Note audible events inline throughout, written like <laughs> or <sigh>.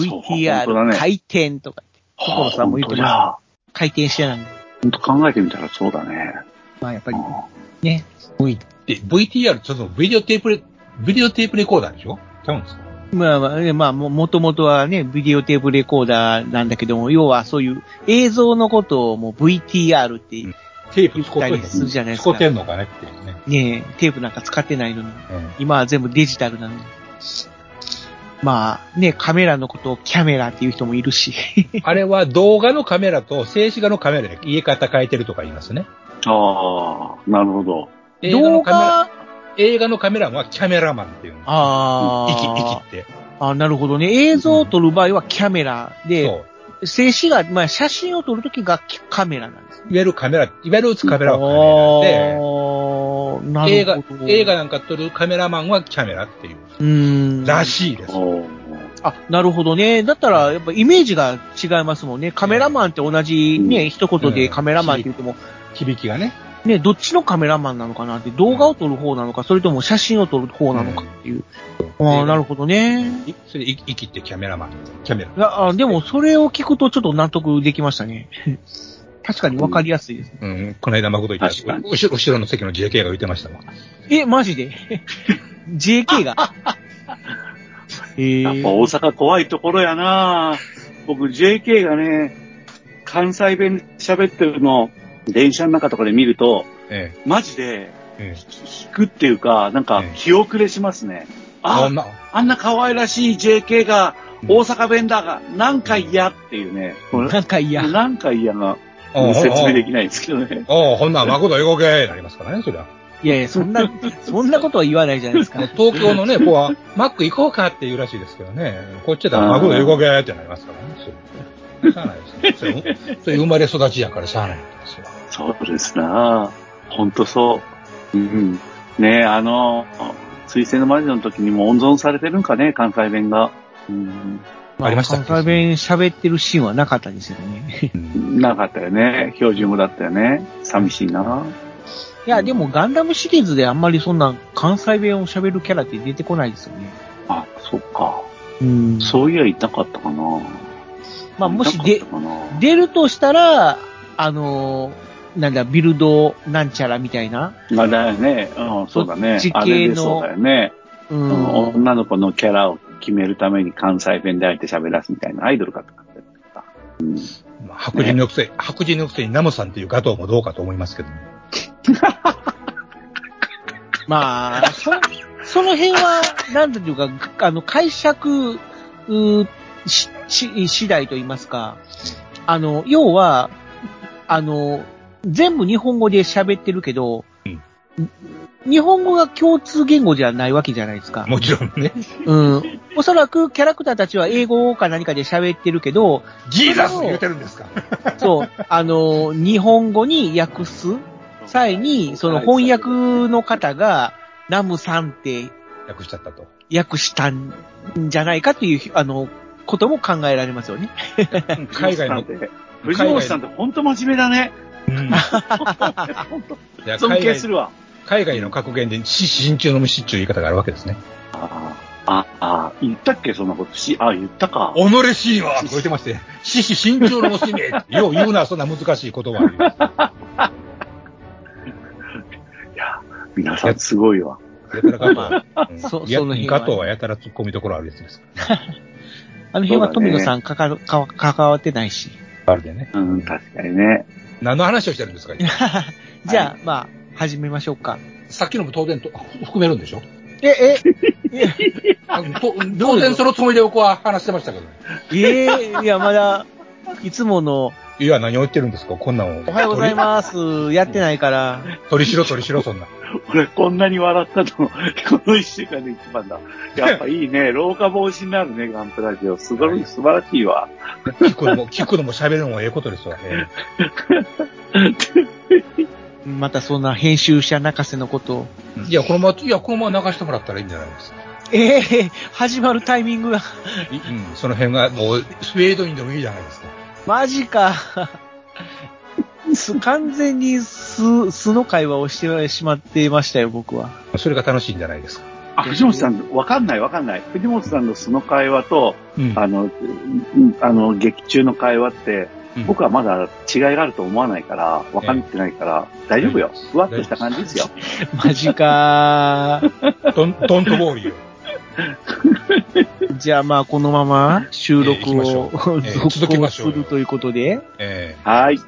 VTR 回転とかって。所さんも言ってます。回転してない。本当考えてみたらそうだね。まあやっぱり、ね、V。で、VTR ちょっとビデオテープレ、ビデオテープレコーダーでしょ？ちゃうんですか？まあまあ、ねまあ、も、もともとはね、ビデオテープレコーダーなんだけども、要はそういう映像のことをもう VTR ってうんテープ使ってんの？言ったりするじゃないですか使ってんのかねっていうね。ね、テープなんか使ってないのに、うん今は全部デジタルなのに。まあ、ね、カメラのことをキャメラっていう人もいるし。<laughs> あれは動画のカメラと静止画のカメラで入れ方変えてるとか言いますね。ああ、なるほど。映画動のカメラ、画、映画のカメラはキャメラマンっていうの。あ息、あ息って。あ、なるほどね。映像を撮る場合はキャメラで、そう。静止画、まあ写真を撮るときがカメラなんですね。いわゆるカメラ、いわゆるカメラはカメラで、映画るほど。、映画なんか撮るカメラマンはキャメラっていう。うーん。らしいです。あ、なるほどね。だったら、やっぱイメージが違いますもんね。カメラマンって同じね、うん一言でカメラマンって言っても、響きがね。ね、どっちのカメラマンなのかなって、動画を撮る方なのか、それとも写真を撮る方なのかっていう。ああ、なるほどね。いそれで、い息ってキャメラマン。キャメラ。いやあでも、それを聞くとちょっと納得できましたね。<laughs> 確かに分かりやすいですね。うん、この間誠言った確かに後ろ後ろの席の JK が言ってましたもん。え、マジで <laughs> ?JK が？えやっぱ大阪怖いところやな僕 JK がね、関西弁喋ってるの、電車の中とかで見ると、えマジで、え。ええ。引くっていうか、なんかええ気遅れしますね。あ、あな、あんな可愛らしい JK が大阪弁だが、何回嫌っていうね。なんか嫌。何回嫌があ説明できないですけどね。ああ、ほんなら誠動けーなりますからね、そりゃ。いやいや、そんな、そんなことは言わないじゃないですか。<laughs> 東京のね、子は、マック行こうかって言うらしいですけどね、こっちだったら誠動けーってなりますからね。それしゃあないですね。そ生まれ育ちやからしゃあないんですよ。そうですなほんとそう。うん。ねえ、あの、水星の魔女の時にも温存されてるんかね、関西弁が。うん。ありました関西弁喋ってるシーンはなかったですよね。なかったよね。標準語だったよね。寂しいな。いや、でもガンダムシリーズであんまりそんな関西弁を喋るキャラって出てこないですよね。あ、そっか。うんそういや、いなかったかな。まあ、もしでいな、かったかな出るとしたら、あのー、なんだ、ビルドなんちゃらみたいな？あ、だよね。うん、そうだねそっち。系のあれでそうだよね。ううんん、女の子のキャラを決めるために関西弁であえて喋らすみたいなアイドルかとかってた。うん。まあ白人のくせ、白人のくせにナムさんっていうガトーもどうかと思いますけどね。<laughs> まあ、そ、その辺は、なんていうか、あの、解釈、うし、し、次第と言いますか、あの、要は、あの、全部日本語で喋ってるけど、うん日本語が共通言語じゃないわけじゃないですか。もちろんね。うん。おそらくキャラクターたちは英語か何かで喋ってるけど、ジーザス言うてるんですか？そう、あの、日本語に訳す際に、その翻訳の方が、ナムさんって訳しちゃったと。訳したんじゃないかという、あの、ことも考えられますよね。海外の、藤本さんって本当真面目だね。うんいや <laughs> 尊敬するわ。海外の格言で、死死中の虫っていう言い方があるわけですね。ああ、ああ、言ったっけ？そんなことし、あ言ったか。己しいわとか言ってまして、死死慎重の娘ってよう言うな、そんな難しい言葉あ <laughs> いや、皆さんすごいわ。るやたらガトー、うんいやそその辺はガトーはやたら突っ込みどころあるやつですから。あの辺は富野さんかかか関わってないし。あるでね。うん、確かにね。何の話をしてるんですか今 <laughs> じゃあ、まあ、始めましょうか。さっきのも当然と含めるんでしょ？え、え、当然そのつもりで僕は話してましたけどね。ええいや、まだ、いつものいや、何を言ってるんですか？こんなんを。おはようございます。やってないから。取りしろ取りしろ、そんな。<laughs> 俺こんなに笑ったの、この一週間で一番だ。やっぱいいね。<laughs> 老化防止になるね、ガンプラジオ。すごい、素晴らしいわ。聞くのも、聞くのも喋るのもええことですわ。え <laughs> またそんな編集者泣かせのことを。えいや、このまま、いや、このまま流してもらったらいいんじゃないですか。ええ始まるタイミングが。いうん、その辺が、もう、スウェードインでもいいじゃないですか。マジか。す <laughs> 完全に素、素の会話をしてしまってましたよ、僕は。それが楽しいんじゃないですか。あ、藤本さん、わかんないわかんない。藤本さんのその会話と、うんあの、うんあの、劇中の会話って、うん僕はまだ違いがあると思わないから、わかってないから、大丈夫よ。ふわっとした感じですよ。マジか。トン、トントボーリーよ。<laughs> じゃあまあこのまま収録ええ行きましょをうええ続ましょうよるということで、ええはい。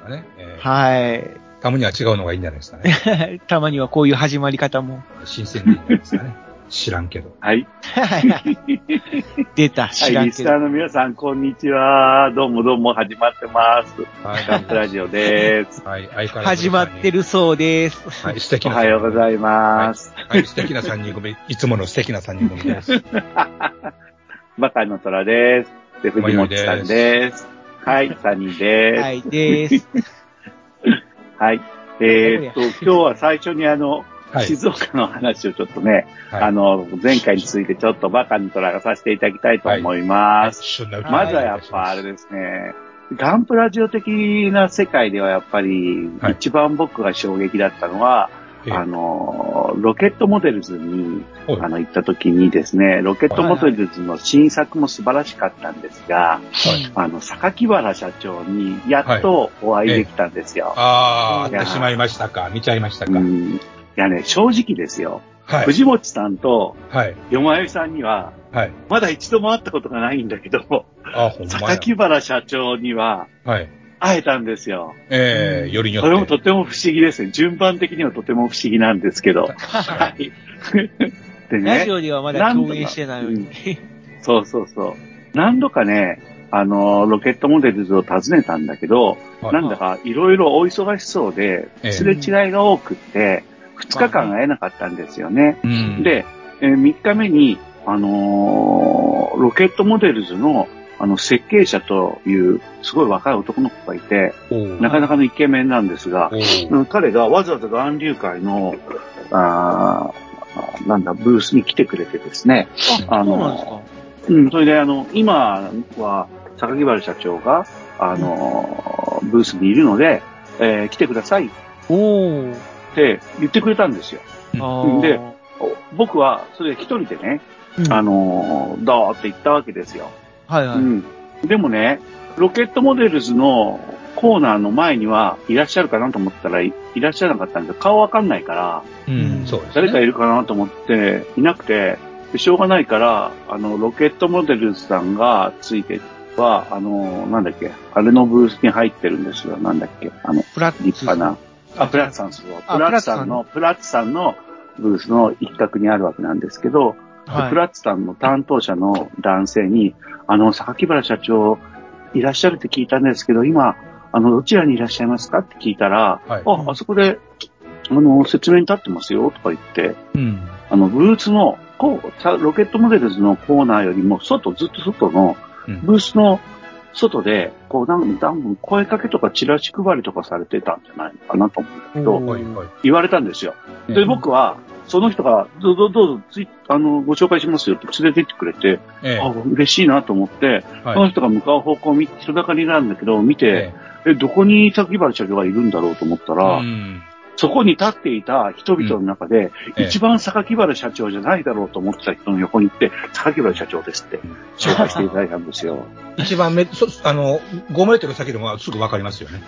はい。たまには違うのがいいんじゃないですかね。<laughs> たまにはこういう始まり方も。新鮮でいいんじゃないですかね。知らんけど。はい。<laughs> 出た、はい、知らんけど。リスナーの皆さん、こんにちは。どうもどうも始まってます。はい。ガンプラジオです。はい、相変わらず始まってるそうです。はい、素敵おな。はようございます。はい、素敵な3人組。いつもの素敵な3人組です。<laughs> バカの虎です。で、藤本さんです。はい、3人です。はい、です。<laughs> はい。えーっと、今日は最初にあの、はい。静岡の話をちょっとね、はい。あの、前回についてちょっとバカに虎がさせていただきたいと思います。一緒になるとまずはやっぱあれですね、ガンプラジオ的な世界ではやっぱり、はい一番僕が衝撃だったのは、ええ。あの、ロケットモデルズに、はい。あの、行った時にですね、ロケットモデルズの新作も素晴らしかったんですが、はい。あの、榊原社長にやっとお会いできたんですよ。ああ、いや会ってしまいましたか。見ちゃいましたか。うん、いやね、正直ですよ。はい。藤本さんとはい。よまゆさんには、はい。まだ一度も会ったことがないんだけど、あ、ほんまや。榊原社長にははい。会えたんですよ。ええよりによって。それもとても不思議ですね。順番的にはとても不思議なんですけど。はい。<laughs> でねラジ、オではまだ共演してないのに。そうそうそう。何度かね、あの、ロケットモデルズを訪ねたんだけど、はいなんだかいろいろお忙しそうで、ええすれ違いが多くって、2日間会えなかったんですよね。うん。、で、え3日目に、あのーロケットモデルズの、あの、設計者という、すごい若い男の子がいて、なかなかのイケメンなんですが、うん彼がわざわざ岩流会の、あーなんだ、ブースに来てくれてですね。あ、あそうなんですかの、うん、それであの、今は、榊原社長が、あの、ブースにいるので、えー来てくださいっおー。て言ってくれたんですよ。でお僕は、それで一人でね、うんあの、どーって行ったわけですよ。はいはい。うん。でもね、ロケットモデルズのコーナーの前にはいらっしゃるかなと思ったらいいらっしゃらなかったんで、顔わかんないから、うん、そうです、ね。誰かいるかなと思って、いなくて、でしょうがないから、あの、ロケットモデルズさんがついては、あの、なんだっけ、あれのブースに入ってるんですよ。なんだっけ、あの、プラ立派な。あ、プラッツさん、そう。あプラッツさんの、プラッツさんのブースの一角にあるわけなんですけど、はいプラッツさんの担当者の男性に、あの、榊原社長、いらっしゃるって聞いたんですけど、今、あの、どちらにいらっしゃいますかって聞いたら、はいあ、あそこで、あの、説明に立ってますよ、とか言って、うん。あの、ブースの、こう、さロケットモデルズのコーナーよりも、外、ずっと外の、うん。ブースの外で、こう、なんだん声かけとかチラシ配りとかされてたんじゃないのかなと思うんだけど、おーはい、はい。言われたんですよ。で、僕は、その人が、どうぞ、どうぞ、つい、あの、ご紹介しますよって連れて行ってくれて、ええあ、嬉しいなと思って、そのはい。人が向かう方向を見人だかりなんだけど、見て、ええ、どこに榊原社長がいるんだろうと思ったえら、うん。そこに立っていた人々の中で、ええ一番榊原社長じゃないだろうと思ってた人の横に行って、榊原社長ですって紹介していただいたんですよ。<laughs> 一番目、そ、あの、5メートル先でもすぐわかりますよね。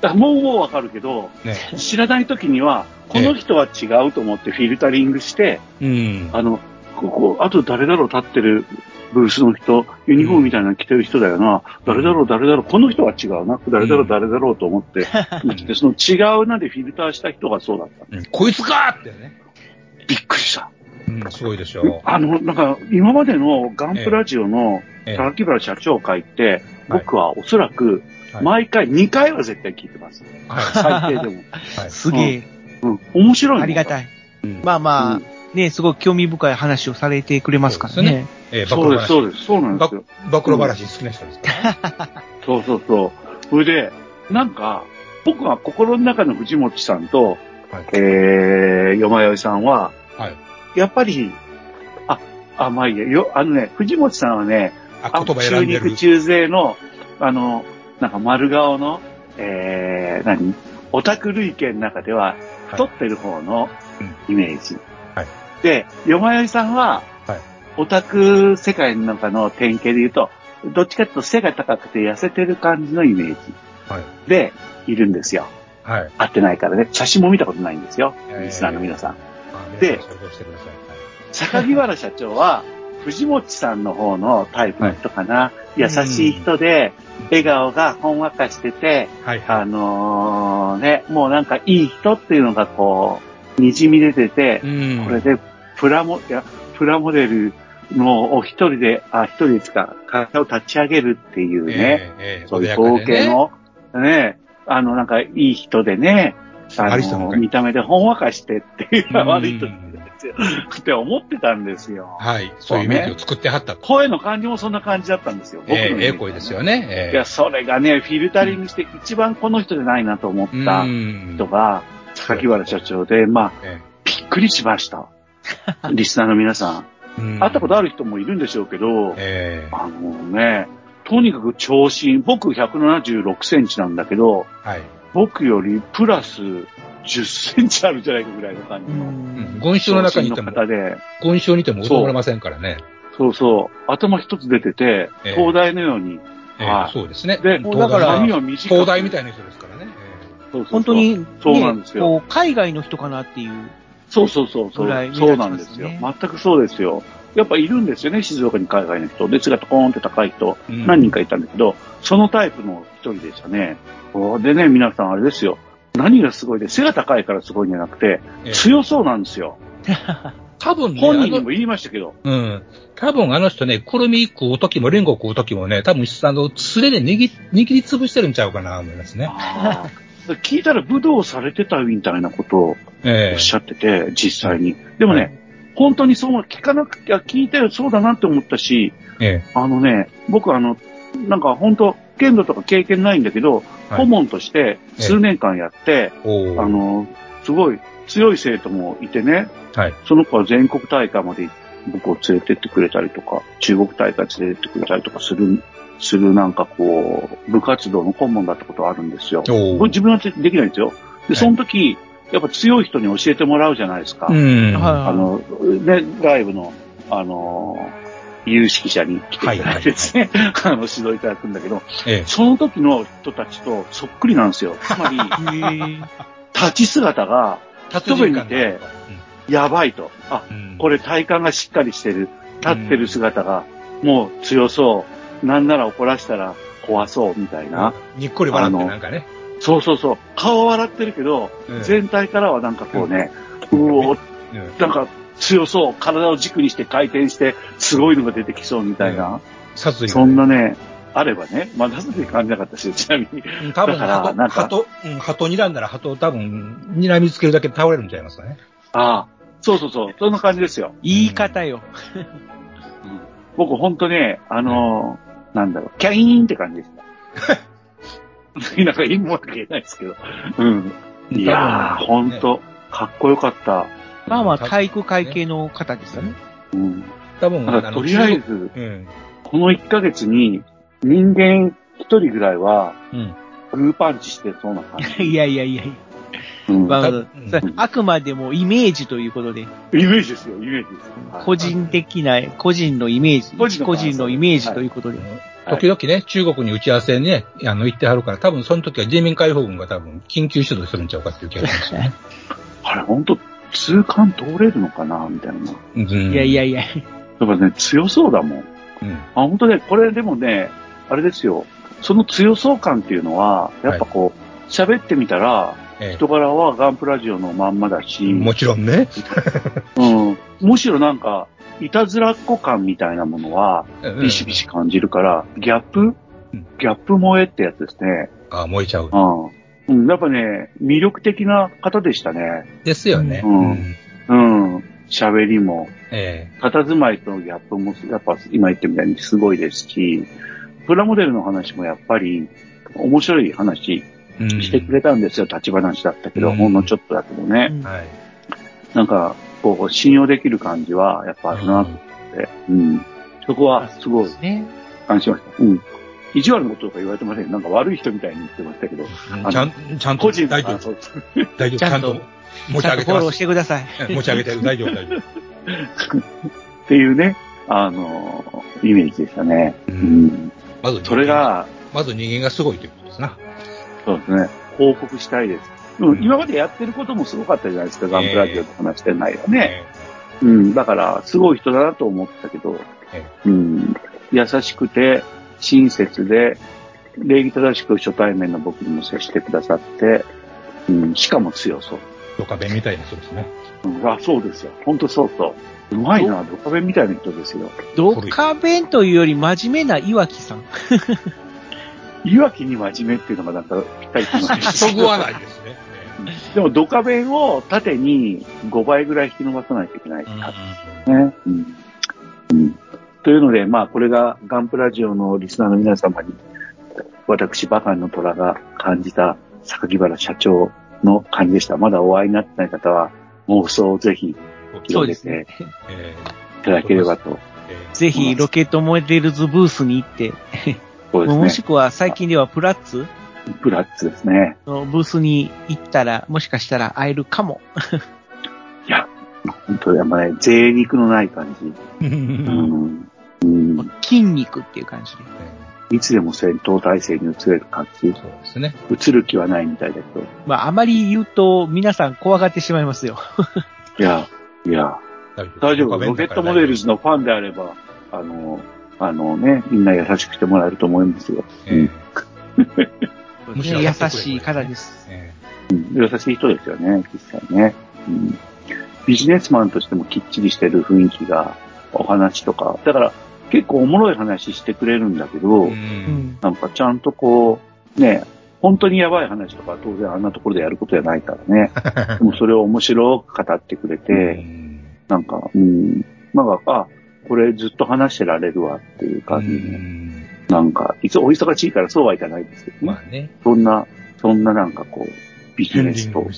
だもうもうわかるけど、ね。知らない時には、この人は違うと思ってフィルタリングして、うん。あの、ここ、あと誰だろう立ってるブースの人、ユニフォームみたいなの着てる人だよな。誰だろう誰だろうこの人は違うな。誰だろう誰だろうと思って、でその違うなでフィルターした人がそうだった。うんこいつかってね。びっくりした。うん、すごいでしょあの、なんか、今までのガンプラジオのええ榊原社長会って、はい僕はおそらく、はい毎回2回は絶対聞いてます。はい。最低でも。<laughs> はいすげえ、うん。面白いありがたい。うんまあまあ、うんね、すごい興味深い話をされてくれますからそうですね。えー、そうです、そうでです。そうなんですよ。暴露話好きな人ですか？ら。<laughs> そうそうそう。それで、なんか、僕は心の中の藤本さんと、はいえー、よまよいさんは、はい。やっぱり、あ、あ、まあいいや、よ、あのね、藤本さんはね、あ、あ言葉選中んでる肉。中背の、あの、なんか丸顔の、えー、何？オタク類型の中では、太ってる方のイメージ。はいで、よまよいさんは、はいオタク世界の中の典型で言うと、どっちかというと背が高くて痩せてる感じのイメージはい。でいるんですよ。はい。会ってないからね。写真も見たことないんですよ。えーリスナーの皆さん。あで。坂木原社長は、藤本さんの方のタイプの人かな。優しい人で、笑顔がほんわかしてて、はい。はい。あのーね、もうなんかいい人っていうのがこう、滲み出てて、うんこれで、プラモ、いや、プラモデルのを一人で、あ、一人ですか、会社を立ち上げるっていうね、ええええそういう統計の、ね、あの、なんかいい人でね、あの、見た目でほんわかしてっていううん悪い人ですよ。<laughs> って思ってたんですよ。はい。そういうイメージを作ってはったと。声の感じもそんな感じだったんですよ。僕のイメージええええ声ですよね。ええいや、それがね、フィルタリングして一番この人じゃないなと思ったうん人が、榊原社長で、まあ、えびっくりしました。<laughs> リスナーの皆さん。えうん会ったことある人もいるんでしょうけど、ええあのね、とにかく長身、僕176センチなんだけど、はい。僕よりプラス10センチあるんじゃないかぐらいの感じうの。ん群衆の中にいても、長身の方で、群衆にいても踊れませんからね。そうそう、頭一つ出てて、ええ東大のように、ええはいそうですね。で、だから髪は短く東大みたいな人ですからね。そうそうそう本当に、ね、そうなんですよ海外の人かなっていう。そうそうそうそう、ぐらいそうなんですよ。全くそうですよ。やっぱいるんですよね、静岡に海外の人。で、姿コーンって高い人、うん何人かいたんだけど、そのタイプの一人でしたね。おでね、皆さんあれですよ。何がすごいで、背が高いからすごいんじゃなくて、ええ強そうなんですよ。<laughs> 多分ね、本人にも言いましたけど。うん。多分あの人ね、くるみ食うときもリンゴ食うときもね、多分あの、素手で握り、握りつぶしてるんちゃうかな、思いますね。聞いたら武道されてたみたいなことをええおっしゃってて、実際に。でもね、本当にそう、聞かなくて、聞いてそうだなって思ったし、えあのね、僕あの、なんか本当、剣道とか経験ないんだけど、はい顧問として数年間やって、えあの、すごい強い生徒もいてね、はい。その子は全国大会まで僕を連れてってくれたりとか、中国大会連れてってくれたりとかする、するなんかこう、部活動の顧問だったことあるんですよ。自分はできないんですよ。で、いその時、やっぱ強い人に教えてもらうじゃないですか。うん。はいあの、ね、外部の、あの、有識者に来ていただいてですね、<laughs> あの、指導いただくんだけど、ええその時の人たちとそっくりなんですよ。つまり、<laughs> 立ち姿が達人感があるやばいと。あ、とうんこれ体幹がしっかりしてる。立ってる姿がもう強そう。なんなら怒らしたら怖そうみたいな。にっこり笑ってなんかね。そうそうそう。顔は笑ってるけど、うん全体からはなんかこうね、うおなんか強そう。体を軸にして回転して、すごいのが出てきそうみたいな。殺意がそんなね、あればね、まあ、なぜ感じなかったし、ちなみに。うん多分、だから鳩、なんか鳩、うん、鳩睨んだら鳩多分、睨みつけるだけで倒れるんちゃいますかね。ああ、そうそうそう。そんな感じですよ。言い方よ。僕ほんとね、あのーなんだろう、キャイーンって感じでした。<laughs> <laughs> なんか言いもわけないですけど。うん。いやー、ほんと、かっこよかった。まあまあ、体育会系の方ですよね。うん。多分、だからとりあえず、うん。この1ヶ月に、人間一人ぐらいは、うん。グーパンチしてそうな感じ。い <laughs> やいやいやいや。うん。まああくまでもイメージということで、イメージですよ、イメージです。はい個人的な、個人のイメージ、個人の個人のイメージということで。はい時々ね、中国に打ち合わせにね、あの、行ってはるから、多分その時は人民解放軍が多分緊急出動するんちゃうかっていう気がしますね。<laughs> あれ、ほんと、通関通れるのかなみたいな。うんいやいやいや。やっぱね、強そうだもん。うん。あ、本当ね、これでもね、あれですよ。その強そう感っていうのは、やっぱこう、喋、ってみたら、え人柄はガンプラジオのまんまだし、えもちろんね。<laughs> うん、むしろなんか、いたずらっ子感みたいなものは、ビシビシ感じるから、ギャップ？ギャップ萌えってやつですね。ああ、燃えちゃう。うん。うん、やっぱね、魅力的な方でしたね。ですよね。うんうん。喋りも、え佇まいとのギャップも、やっぱ今言ってみたいにすごいですし、プラモデルの話もやっぱり面白い話えうんしてくれたんですよ。立ち話だったけど、うんほんのちょっとだけどね。うんはい。なんか、こう、信用できる感じはやっぱあるなと思って、うん。そこはすごいね。安心しました。うん。意地悪なこととか言われてません。なんか悪い人みたいに言ってましたけど。うんちゃん、ちゃんと、個人大丈夫。あそう大丈夫。ちちゃんと持ち上げてフォローし。てください。え <laughs> 持ち上げてる。大丈夫、大丈夫。っていうね、あの、イメージでしたね。ううんん。まずそれ、が、まず人間がすごいということですな。そうですね、報告したいです。うん、今までやってることもすごかったじゃないですか、ガンプラジオと話してないよね。うん、だから、すごい人だなと思ったけどえ、うん、優しくて、親切で、礼儀正しく初対面の僕にも接してくださって、うん、しかも強そう。ドカベンみたいな人ですね。うん、あ、そうですよ。本当そうそう。うまいな、ドカベンみたいな人ですよ。ドカベンというより真面目な岩木さん。いわきに真面目っていうのがなんかぴったりきますそぐわないですね。<laughs> でもドカベンを縦に5倍ぐらい引き伸ばさないといけないうん。うんうんというので、まあこれがガンプラジオのリスナーの皆様に、私バカンの虎が感じた榊原社長の感じでした。まだお会いになってない方は妄想をぜひ広げて。<laughs> えいただければと。ぜひ、ロケットモデルズブースに行って、そうですね。もしくは最近ではプラッツプラッツですね。のブースに行ったら、もしかしたら会えるかも。いや、本当やっぱね、贅肉のない感じ。うん。うん。筋肉っていう感じで。いつでも戦闘態勢に移れる感じ。そうですね。移る気はないみたいだけど。まあ、あまり言うと皆さん怖がってしまいますよ。いや、いや、大丈夫。ロケットモデルズの。のファンであれば、あの、あのね、みんな優しくしてもらえると思いますよ。え <laughs> むしろね優しい方です。えうん、優しい人ですよね、実際ね、うん。ビジネスマンとしてもきっちりしてる雰囲気が、お話とか。だから、結構おもろい話してくれるんだけど、う。うんん。なんかちゃんとこう、ね、本当にやばい話とか当然あんなところでやることじゃないからね。<laughs> でもそれを面白く語ってくれて、うんなんか、うん、なんか、あ、これずっと話してられるわっていう感じうで、んなんか、いつお忙しいからそうはいかないですけどね。まあね。そんな、そんななんかこう、ビジネスとね。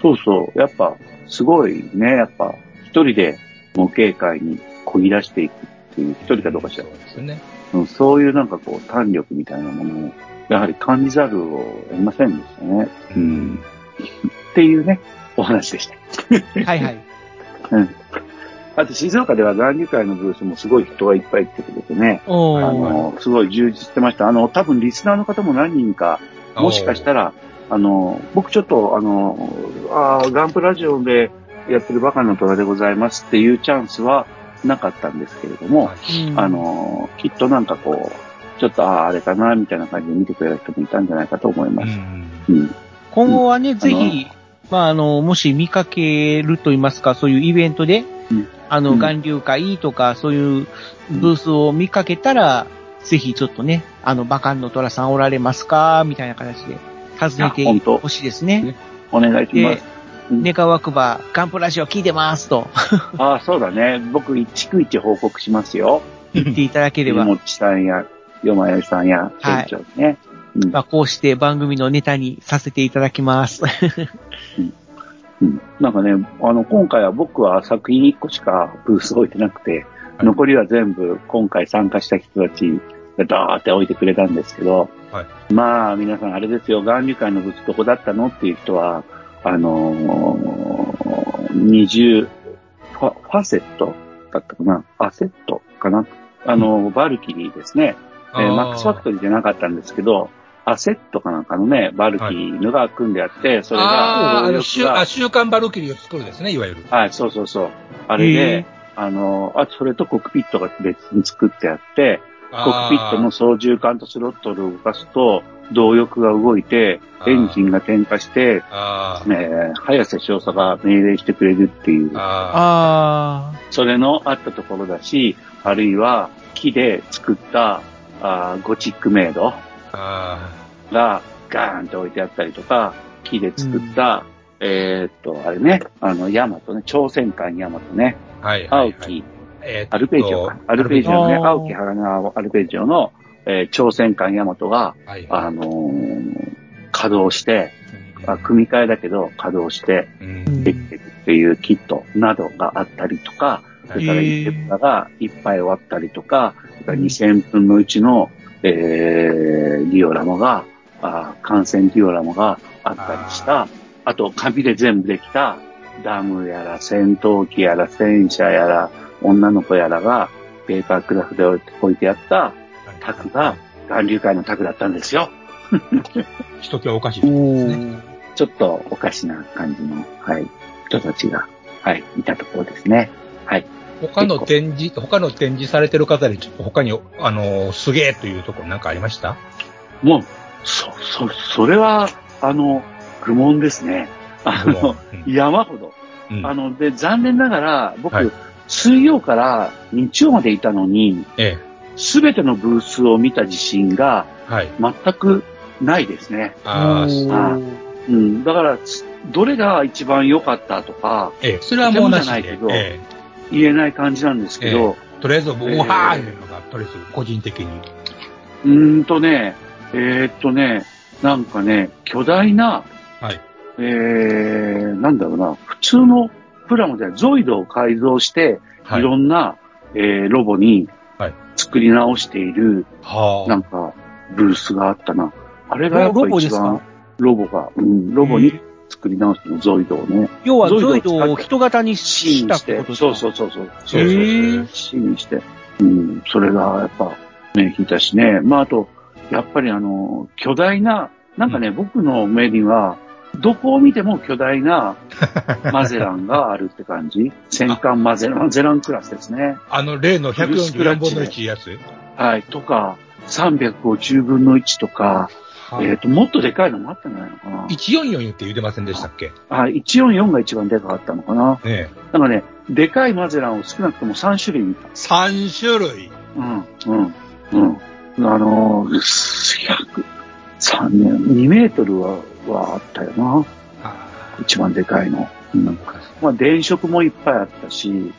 そうそう、やっぱ、すごいね、やっぱ、一人で模型界にこぎ出していくっていう、一人かどうかしらそうですね。うんそういうなんかこう、胆力みたいなものを、やはり感じざるを得ませんでしたね。うん。<laughs> っていうね、お話でした。はいはい。<laughs> うん。あと、静岡では残留会のブースもすごい人がいっぱい来てくれてね。あの、すごい充実してました。あの、多分リスナーの方も何人か、もしかしたら、あの、僕ちょっと、あの、あーガンプラジオでやってるバカの虎でございますっていうチャンスはなかったんですけれども、うんあ、の、きっとなんかこう、ちょっと、ああ、あれかな、みたいな感じで見てくれる人もいたんじゃないかと思いまうす。ん。うん。今後はね、ぜひ、まあ、あの、もし見かけると言いますか、そういうイベントで、うんあの、うん岩流会とか、そういうブースを見かけたら、ぜひちょっとね、あの、バカンの虎さんおられますか？みたいな形で、訪ねてほしいですね。お願いしまです。うんネカワクバ、ガンプラジオ聞いてますとああ、そうだね。僕、逐一報告しますよ。<laughs> 言っていただければ、もちさんや、よまよさんや、はいね。うんまあ、こうして番組のネタにさせていただきます。うんなんかね、あの、今回は僕は作品1個しかブース置いてなくて、はい。残りは全部今回参加した人たちがダーって置いてくれたんですけど、はい。まあ皆さんあれですよ、岩流会のブースどこだったのっていう人は、あのー、20、ファファセットだったかな？アセットかな？あの、バルキリーですね。えー。マックスファクトリーじゃなかったんですけど、アセットかなんかのね、バルキリーのが組んであって、それああ、あが、の、週、あ、週刊バルキリーを作るですね、いわゆる。はい、そうそうそう。あれへで、あの、あとそれとコックピットが別に作ってあって、コックピットの操縦桿とスロットルを動かすと、動力が動いて、エンジンが点火して、あえー、早瀬少佐が命令してくれるっていう。あ、、ああそれのあったところだし、あるいは木で作った、あゴチックメイドあがガーンと置いてあったりとか、木で作った、えーっと、あれね、あの、ヤマトね、朝鮮館ヤマトね、あ、はいはい、はい。青木、えーアルペジオか、アルペジオのね、青木花川アルペジオの、えー朝鮮館ヤマトが、はいあのー稼働して、あ組み替えだけど稼働してうん。できてるっていうキットなどがあったりとか、それからイテプラがいっぱい終わったりとか、それから2000分のうちの、えー、ディオラマが、あー感染ディオラマがあったりした、あと紙で全部できたダムやら戦闘機やら戦車やら女の子やらがペーパークラフで置いてあったタクが岩流会のタクだったんですよ。ひときわおかしいですね。ちょっとおかしな感じの、はい、人たちが、はい、いたところですね。はい。他の展示、他の展示されてる方で、ちょっと他に、あの、すげえというところなんかありました？もう、そ、そ、それは、あの、愚問ですね。あの、うん。山ほど。うん。あの、で、残念ながら、僕、はい。水曜から日曜までいたのに、えすべてのブースを見た自信がえ、はい。全くないですね。ああ、うん。だから、つどれが一番良かったとか、ええ、それはもうなしじゃないけ、どえ言えない感じなんですけど、え、とりあえず、もう、ええはーいうのが、とりあえず、個人的に。うーんとね、えーっとね、なんかね、巨大な、はい。えー、なんだろうな、普通のプラモでゾイドを改造して、はいい。ろんな、えーロボにはい作り直している、はなんか、ブースがあったな。あれがやっぱ一番、ロボが、うん、ロボに作り直すの、ゾイドをね。要は、ゾイドを人型にしたっててこと、そうそうそうそう。そうそうへー C にして。うん、それがやっぱ、ね、引いたしね。まあ、あと、やっぱりあの、巨大な、なんかね、僕の目には、どこを見ても巨大な <laughs> マゼランがあるって感じ。戦艦マゼラン、マゼランクラスですね。あの、例の144分の1やつ？はい。とか、350分の1とか、えっ、と、もっとでかいのもあったんじゃないのかな。144って言ってませんでしたっけ？あ、144が一番でかかったのかな。ねなんかね、でかいマゼランを少なくとも3種類見た。3種類。うん、うん、うん。あのー、100、3年、2メートルは、はあったよな。あ一番でかいの。うん。まあ、電飾もいっぱいあったし、ー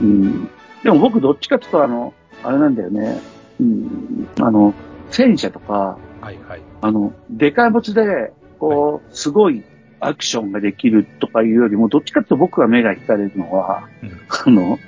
ううんん。でも僕どっちかっていうと、あの、あれなんだよね。うん。あの、戦車とか、はいはい。あの、でかい物で、こう、すごいアクションができるとかいうよりも、どっちかっていうと僕が目が惹かれるのは、うんあの、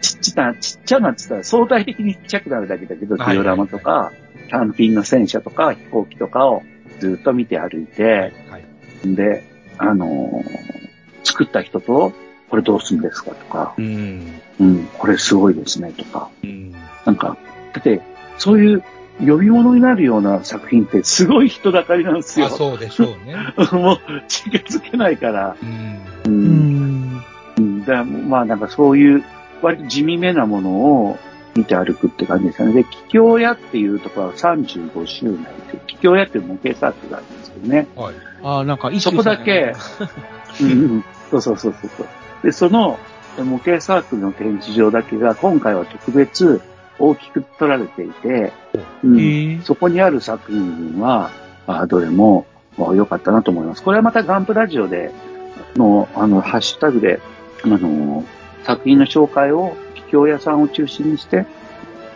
ちっちゃな、ちっちゃなって言ったら相対的にちっちゃくなるだけだけど、デはいィオラマとか、単品の戦車とか飛行機とかをずっと見て歩いて、はい。で、あのー作った人と、これどうするんですかとか、うん。うん、これすごいですねとか、うん。なんか、だって、そういう呼び物になるような作品ってすごい人だかりなんですよあ、。そうでしょうね。<laughs> もう近づけないから。うん。う。うんだまあなんかそういう割と地味めなものを見て歩くって感じですよね。で、桔梗屋っていうところは35周年っていう、桔梗屋っていう模型サークルがあるんですけどね。はい。ああ、なんか、そこだけ、<laughs> うんうん、そうそうそうそう。で、その模型サークルの展示場だけが今回は特別大きく取られていて、うんそこにある作品は、あどれもあ良かったなと思います。これはまたガンプラジオでの、あの、ハッシュタグで、あの、作品の紹介を、桔梗屋さんを中心にして、っ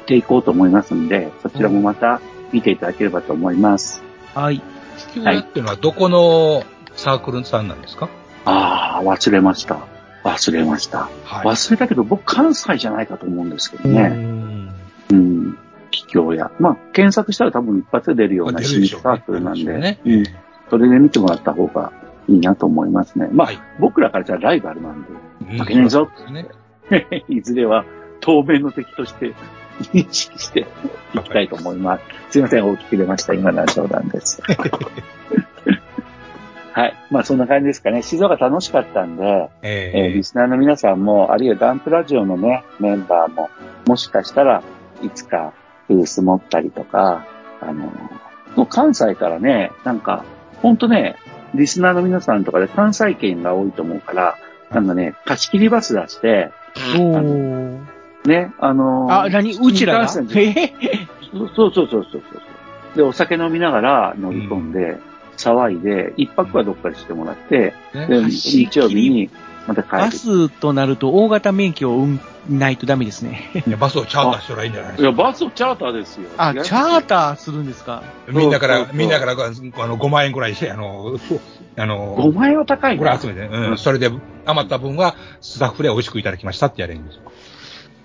ていこうと思いますんで、そちらもまた見ていただければと思います。はい。地球屋っていうのはどこのサークルさんなんですか？ああ、忘れました。忘れました。は忘れたけど、僕関西じゃないかと思うんですけどうね。ん。うん。桔梗屋。まあ、検索したら多分一発で出るような新サークルなんで、出るでしょうんそれで見てもらった方がいいなと思いますね。まあ、はい僕らからしたらライバルなんで、うん負けねえぞね。<laughs> いずれは当面の敵として認識していきたいと思います。すいません、大きく出ました。今のは冗談です。<laughs> はい。まあ、そんな感じですかね。静岡楽しかったんで、えーえリスナーの皆さんも、あるいはダンプラジオのね、メンバーも、もしかしたらいつかブース持ったりとか、あの、もう関西からね、なんか、ほんとね、リスナーの皆さんとかで関西圏が多いと思うから、なんかね、貸し切りバス出して。ね、あのあ、何？うちらが？そうそうそうそうそう。で、お酒飲みながら乗り込んで、騒いで、一泊はどっかにしてもらって、ねで、走り。日曜日にまた帰バる。スとなると大型免許を運ないとダメですね。いやバスをチャーターしたらいいんじゃないですいや、か。バスをチャーターですよ。あ、チャーターするんですか？みんなからみんなから、あの、5万円ぐらいして、あの、<laughs> あの、5万円は高いなこれ集。めて、うん、それで余った分はスタッフで美味しくいただきましたってやれるんですよ。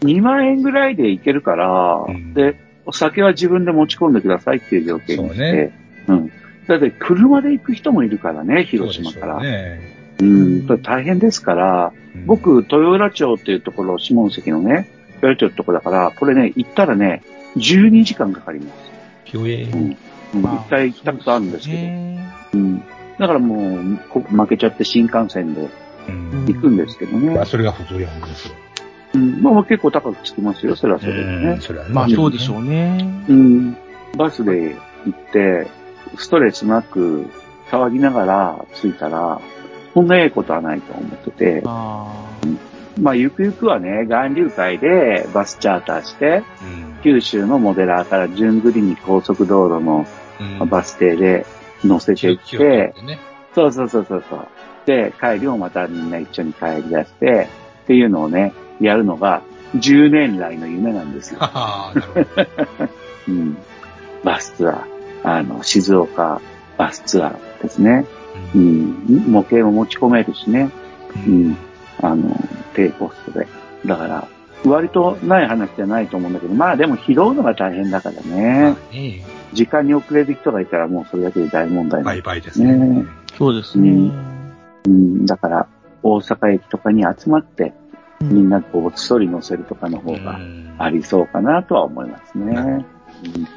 2万円ぐらいでいけるから、うんで、お酒は自分で持ち込んでくださいっていう条件にして、そうねうん。だって車で行く人もいるからね、広島から。そうでしょうねうん、大変ですから、うん、僕、豊浦町っていうところ、下関のね、豊浦町ってところだから、これね、行ったらね、12時間かかります。ひょえうん。一回行ったことあるんですけど。ねうん。だからもう、こ負けちゃって新幹線でうん行くんですけどねまあ。それが普通やんですよ。うん。まあ結構高くつきますよ、それはそれでね。それはねまあそうでしょうね。うん。バスで行って、ストレスなく騒ぎながら着いたら、こんなええことはないと思ってて、あまあゆくゆくはね、岩流会でバスチャーターして、うん九州のモデラーから順繰りに高速道路のうんバス停で乗せていって、てね。そうそうそうそうそう。で、帰りもまたみんな一緒に帰り出して、っていうのをね、やるのが10年来の夢なんですよ。<laughs> <laughs> うん。バスツアー。あの、静岡バスツアーですね。ううんん。模型も持ち込めるしね。ううんん。あの、低コストで。だから、割とない話じゃないと思うんだけど、まあでも拾うのが大変だからね。ね時間に遅れる人がいたらもうそれだけで大問題なイバイですね。ねあ、そうですね。うん。だから、大阪駅とかに集まって、うんみんなこう、一人乗せるとかの方がうんありそうかなとは思いますね。うん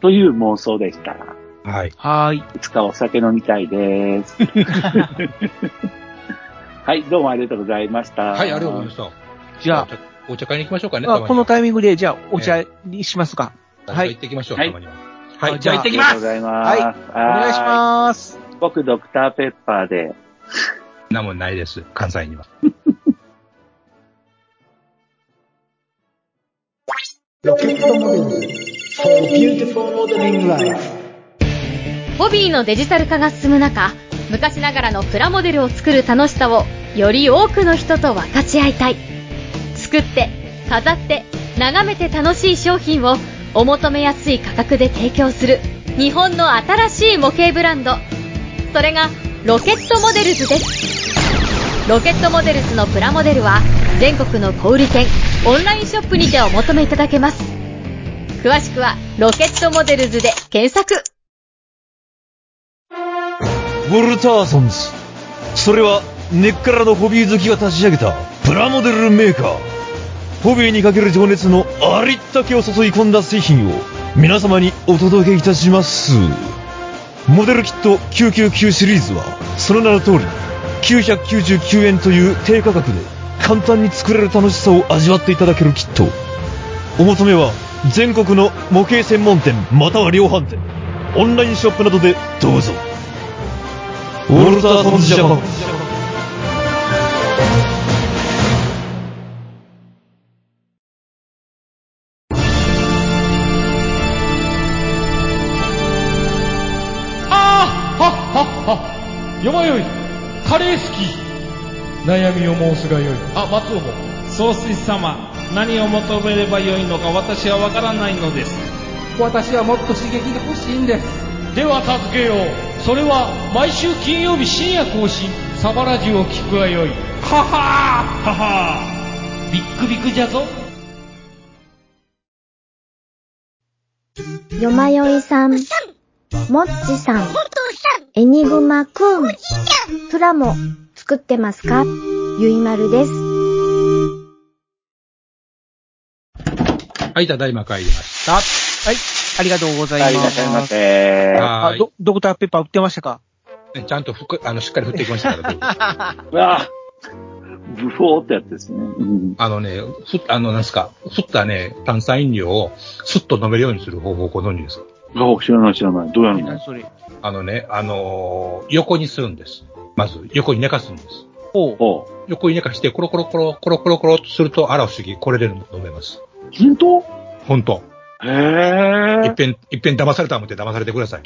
という妄想でした。はい。はーい。いつかお酒飲みたいです。<laughs> はい、どうもありがとうございました。はい、ありがとうございました。じゃあ、お茶、お茶買いに行きましょうかね。あこのタイミンググで、じゃあ、お茶にしますか。はい行ってきましょう、はいたまには。はい、あじゃあじゃあ行ってきますありがとうございます。はいはお願いします。僕、ドクターペッパーで。なもんないです、関西には。ロケットモデル for beautiful modeling life ホビーのデジタル化が進む中、昔ながらのプラモデルを作る楽しさをより多くの人と分かち合いたい。作って、飾って、眺めて楽しい商品をお求めやすい価格で提供する日本の新しい模型ブランド。それがロケットモデルズです。ロケットモデルズのプラモデルは全国の小売店、オンラインショップにてお求めいただけます。詳しくはロケットモデルズで検索。ウォルターソンズ。それは根っからのホビー好きが立ち上げたプラモデルメーカー。ホビーにかける情熱のありったけを注い込んだ製品を皆様にお届けいたします。モデルキット999シリーズはその名の通り999円という低価格で簡単に作れる楽しさを味わっていただけるキット。お求めは全国の模型専門店または量販店、オンラインショップなどでどうぞ。ウォルターソンズジャパン。ああはっはっは。よまよい。カレー好き。悩みを申すがよい。あ松尾も。総帥様何を求めればよいのか私はわからないのです。私はもっと刺激が欲しいんですでは助けよう。それは毎週金曜日深夜更新。サバラジュを聞くがよい。はは。ーはは。ービックビックじゃぞ。よまよいさん、もっちさん、エニグマくん、プラモ作ってますか？ゆいまるです。はい、ただいま帰りました。はい。ありがとうございはい、います。らっしゃいませ。はあ、ドドクターペッパー売ってましたか？い。ちゃんとふく、あの、しっかり振っていきましたから、ど <laughs> うわブフォーってやつですね。うん。あのね、ふ、あの、なんすか、振ったね、炭酸飲料をスッと飲めるようにする方法ご存知ですか？あ、知らない知らない。どうやるの？何それ？あのね、あのー横にするんです。まず、横に寝かすんです。ほう。おう横に寝かして、コロコロコロ、コロコロコロとすると、あら不思議、これで飲めます。本当？ほんと。へ。いっぺん、いっぺん騙された思って騙されてください。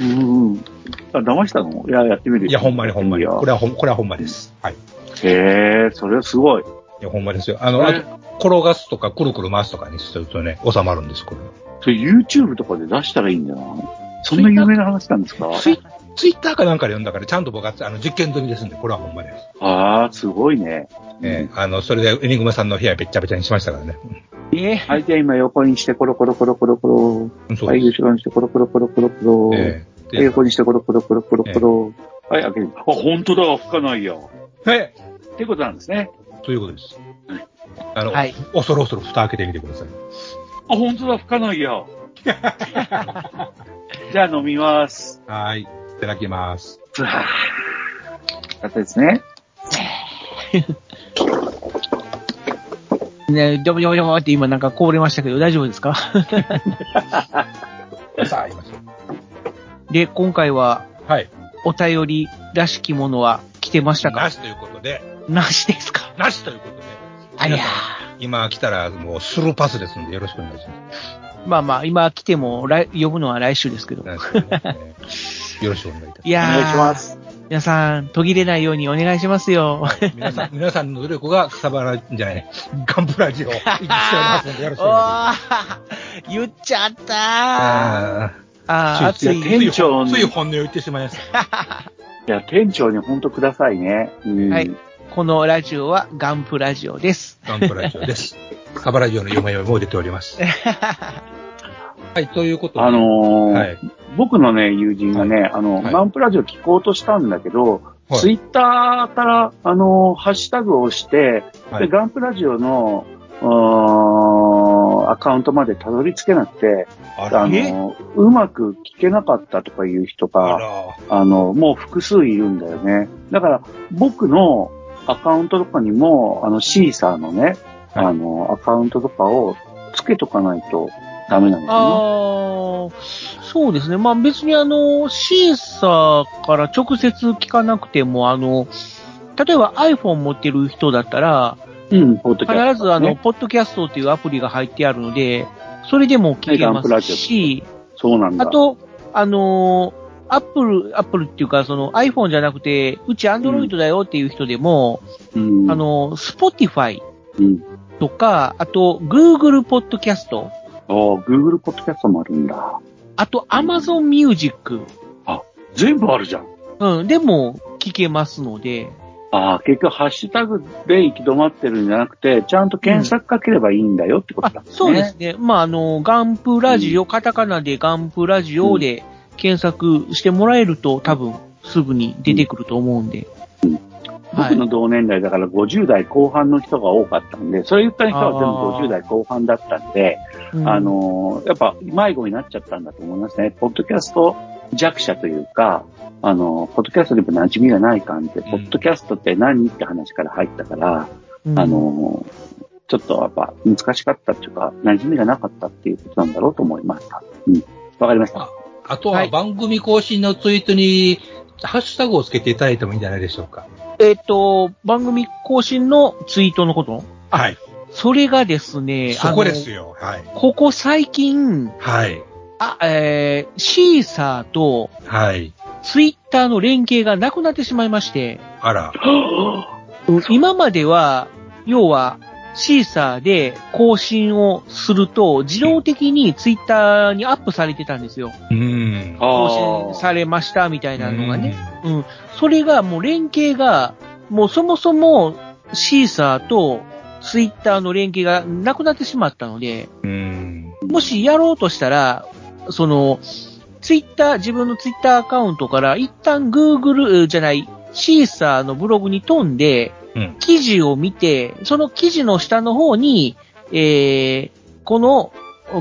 うんうん。あ、騙したの？いや、やってみるいや、ほんまにほんまに。これはほん、これはほんまです。はい。いへえ、それはすごい。や、ほんまですよ。あの、あと、転がすとか、くるくる回すとかにするとね、収まるんです、これ。それ YouTube とかで出したらいいんだな。そんな有名な話なんですか？ツイツイッターかなんかで読んだから、ちゃんと僕は、あの、実験済みですんで、これはほんまです。ああ、すごいね。ええあの、それで、エニグマさんの部屋べっちゃべちゃにしましたからね。えはい、じゃあ今横にしてコロコロコロコロコロ。そうです。後ろにしてコロコロコロコロコロ。ええはい、横にしてコロコロコロコロコロ。はい、開ける。あ、本当だ、吹かないよ。はい。ってことなんですね。ということです。あの、はい恐る恐る蓋開けてみてください。あ、本当だ、吹かないよ。<laughs> じゃあ飲みます。はい。いただきます。ふわー。だったですね。<laughs> ね、ドボドボドボって今なんかこぼれましたけど大丈夫ですか？<laughs> さあ、言いましょう。で、今回ははい。お便りらしきものは来てましたか？なしということで、なしですか？なしということで、ありゃ皆さん今来たらもうスルーパスですんでよろしくお願いします。まあまあ、今来ても来呼ぶのは来週ですけど。なんですけどねよろしくお願いいたしいやー、お願いします。皆さん、途切れないようにお願いしますよ。ます。皆さん、<laughs> 皆さんの努力がサバラじゃない、ガンプラジオ <laughs> おりますのでよろしくお願いしまー言っちゃったー。ああー、ー熱い。つい店長につい本音を言ってしまいました。<laughs> いや、店長に本当くださいね。うん。はいこのラジオはガンプラジオです。ガンプラジオです。サバラジオの読み読みも出ております。はい、ということで。あのーはい。僕のね、友人がね、あの、はい。ガンプラジオ聞こうとしたんだけど、はい。ツイッターから、あの、ハッシュタグを押して、はい。でガンプラジオの、アカウントまでたどり着けなくて、あの、うまく聞けなかったとかいう人あが、ら、あの、もう複数いるんだよね。だから、僕のアカウントとかにも、あの、シーサーのね、はい。あの、アカウントとかをつけとかないとダメなのかな。あー、そうですね。まあ別にあの、シーサーから直接聞かなくても、あの、例えば iPhone 持ってる人だったら、うん、ポッドキャスト、ね。必ずあの、ポッドキャストっていうアプリが入ってあるので、それでも聞けますし、そうなんだ。あと、あのアップル、アップルっていうか、その iPhone じゃなくて、うち Android だよっていう人でも、うん、あの、Spotify うん。とか、あと Google Podcast、ああ、Google ポッドキャストもあるんだ。あと Amazon Music、全部あるじゃん。うん、でも聞けますので、ああ、結局ハッシュタグで行き止まってるんじゃなくて、ちゃんと検索かければいいんだよってことあだ、ねそうですね。まあ、あの、ガンプラジオ、カタカナでガンプラジオで検索してもらえると、多分すぐに出てくると思うんで。はい。僕の同年代だから50代後半の人が多かったんで、それ言った人は全部50代後半だったんで、うんあ、のーやっぱ迷子になっちゃったんだと思いますね。ポッドキャスト弱者というか、あの、ポッドキャストでも馴染みがない感じで、んポッドキャストって何って話から入ったから、うんあ、のーちょっとやっぱ難しかったっていうか、馴染みがなかったっていうことなんだろうと思いました。うん。わかりました。あとははい番組更新のツイートに、ハッシュタグをつけていただいてもいいんじゃないでしょうか。えっ、と、番組更新のツイートのこと？はい。それがですね、そこですよ。よ。はい。ここ最近、はい。あ、えー、シーサーとはい。ツイッターの連携がなくなってしまいまして、あら。うん今までは、要は、シーサーで更新をすると、自動的にツイッターにアップされてたんですよ。うん。更新されましたみたいなのがね。うん。それがもう連携が、もうそもそもシーサーとツイッターの連携がなくなってしまったので、うん。もしやろうとしたら、その、ツイッター、自分のツイッターアカウントから一旦 Google じゃない、シーサーのブログに飛んで、うん。記事を見て、その記事の下の方に、えー、この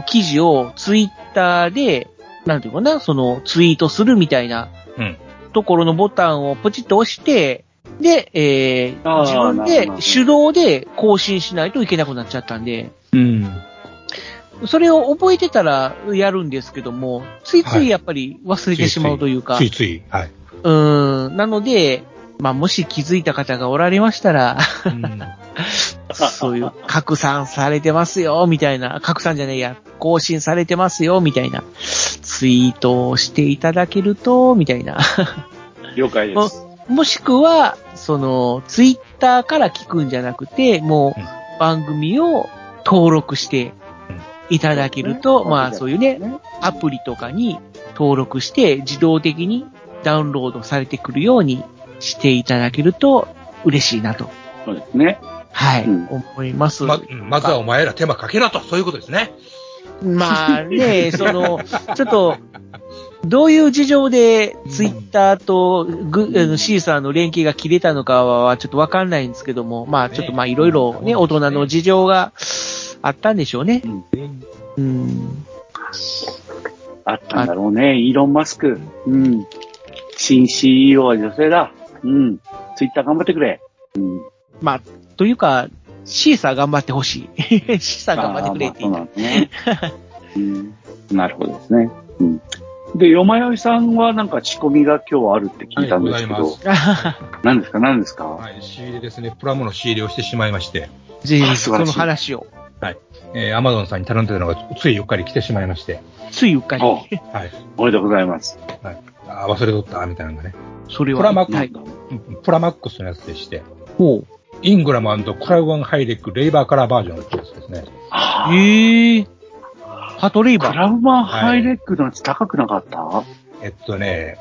記事をツイッターで、なんていうかな、そのツイートするみたいなうん。ところのボタンをポチッと押して、で、えー、自分で手動で更新しないといけなくなっちゃったんで、うん。それを覚えてたらやるんですけども、ついついやっぱり忘れてしまうというか、ついつい。はい。うーん、なので、まあ、もし気づいた方がおられましたら、うん <laughs> そういう、拡散されてますよ、みたいな、拡散じゃねえや、更新されてますよ、みたいな、ツイートをしていただけると、みたいな。了解です。<laughs> もしくは、その、ツイッターから聞くんじゃなくて、もう、番組を登録していただけると、うんまあそういうね、アプリとかに登録して自動的にダウンロードされてくるようにしていただけると嬉しいなと、そうですね。はい、うん思います。ま、うんまずはお前ら手間かけろと、そういうことですね。まあね、その、ちょっと、どういう事情でツイッターとグあのシーサーの連携が切れたのかはちょっとわかんないんですけども、まあちょっとまあいろいろね、大人の事情があったんでしょうね。うん。あったんだろうね。イーロン・マスク。うん。新 CEO は女性だ。うん。ツイッター頑張ってくれ。うん。まあ、というか、シーサー頑張ってほしい。<laughs> シーサー頑張ってくれって言あーまあっそうなんですね。<laughs> うん。なるほどですね。うん。で、よまよいさんはなんか仕込みが今日あるって聞いたんですけど、はいございた。何ですか？何ですか、はい、仕入れですね。プラモの仕入れをしてしまいまして、ぜひ、そのあ素晴らしい話を。えー、アマゾンさんに頼んでたのがついうっかり来てしまいまして、ついうっかり。おはい。おめでとうございます。あー忘れとった、みたいなのがね。それは。プラマックはい。うんプラマックスのやつでして、ほう。イングラムクラブマンハイレッグレイバーカラーバージョンのやつですね。はええパトレイバー。クラブマンハイレッグのやつ高くなかった、えっとね、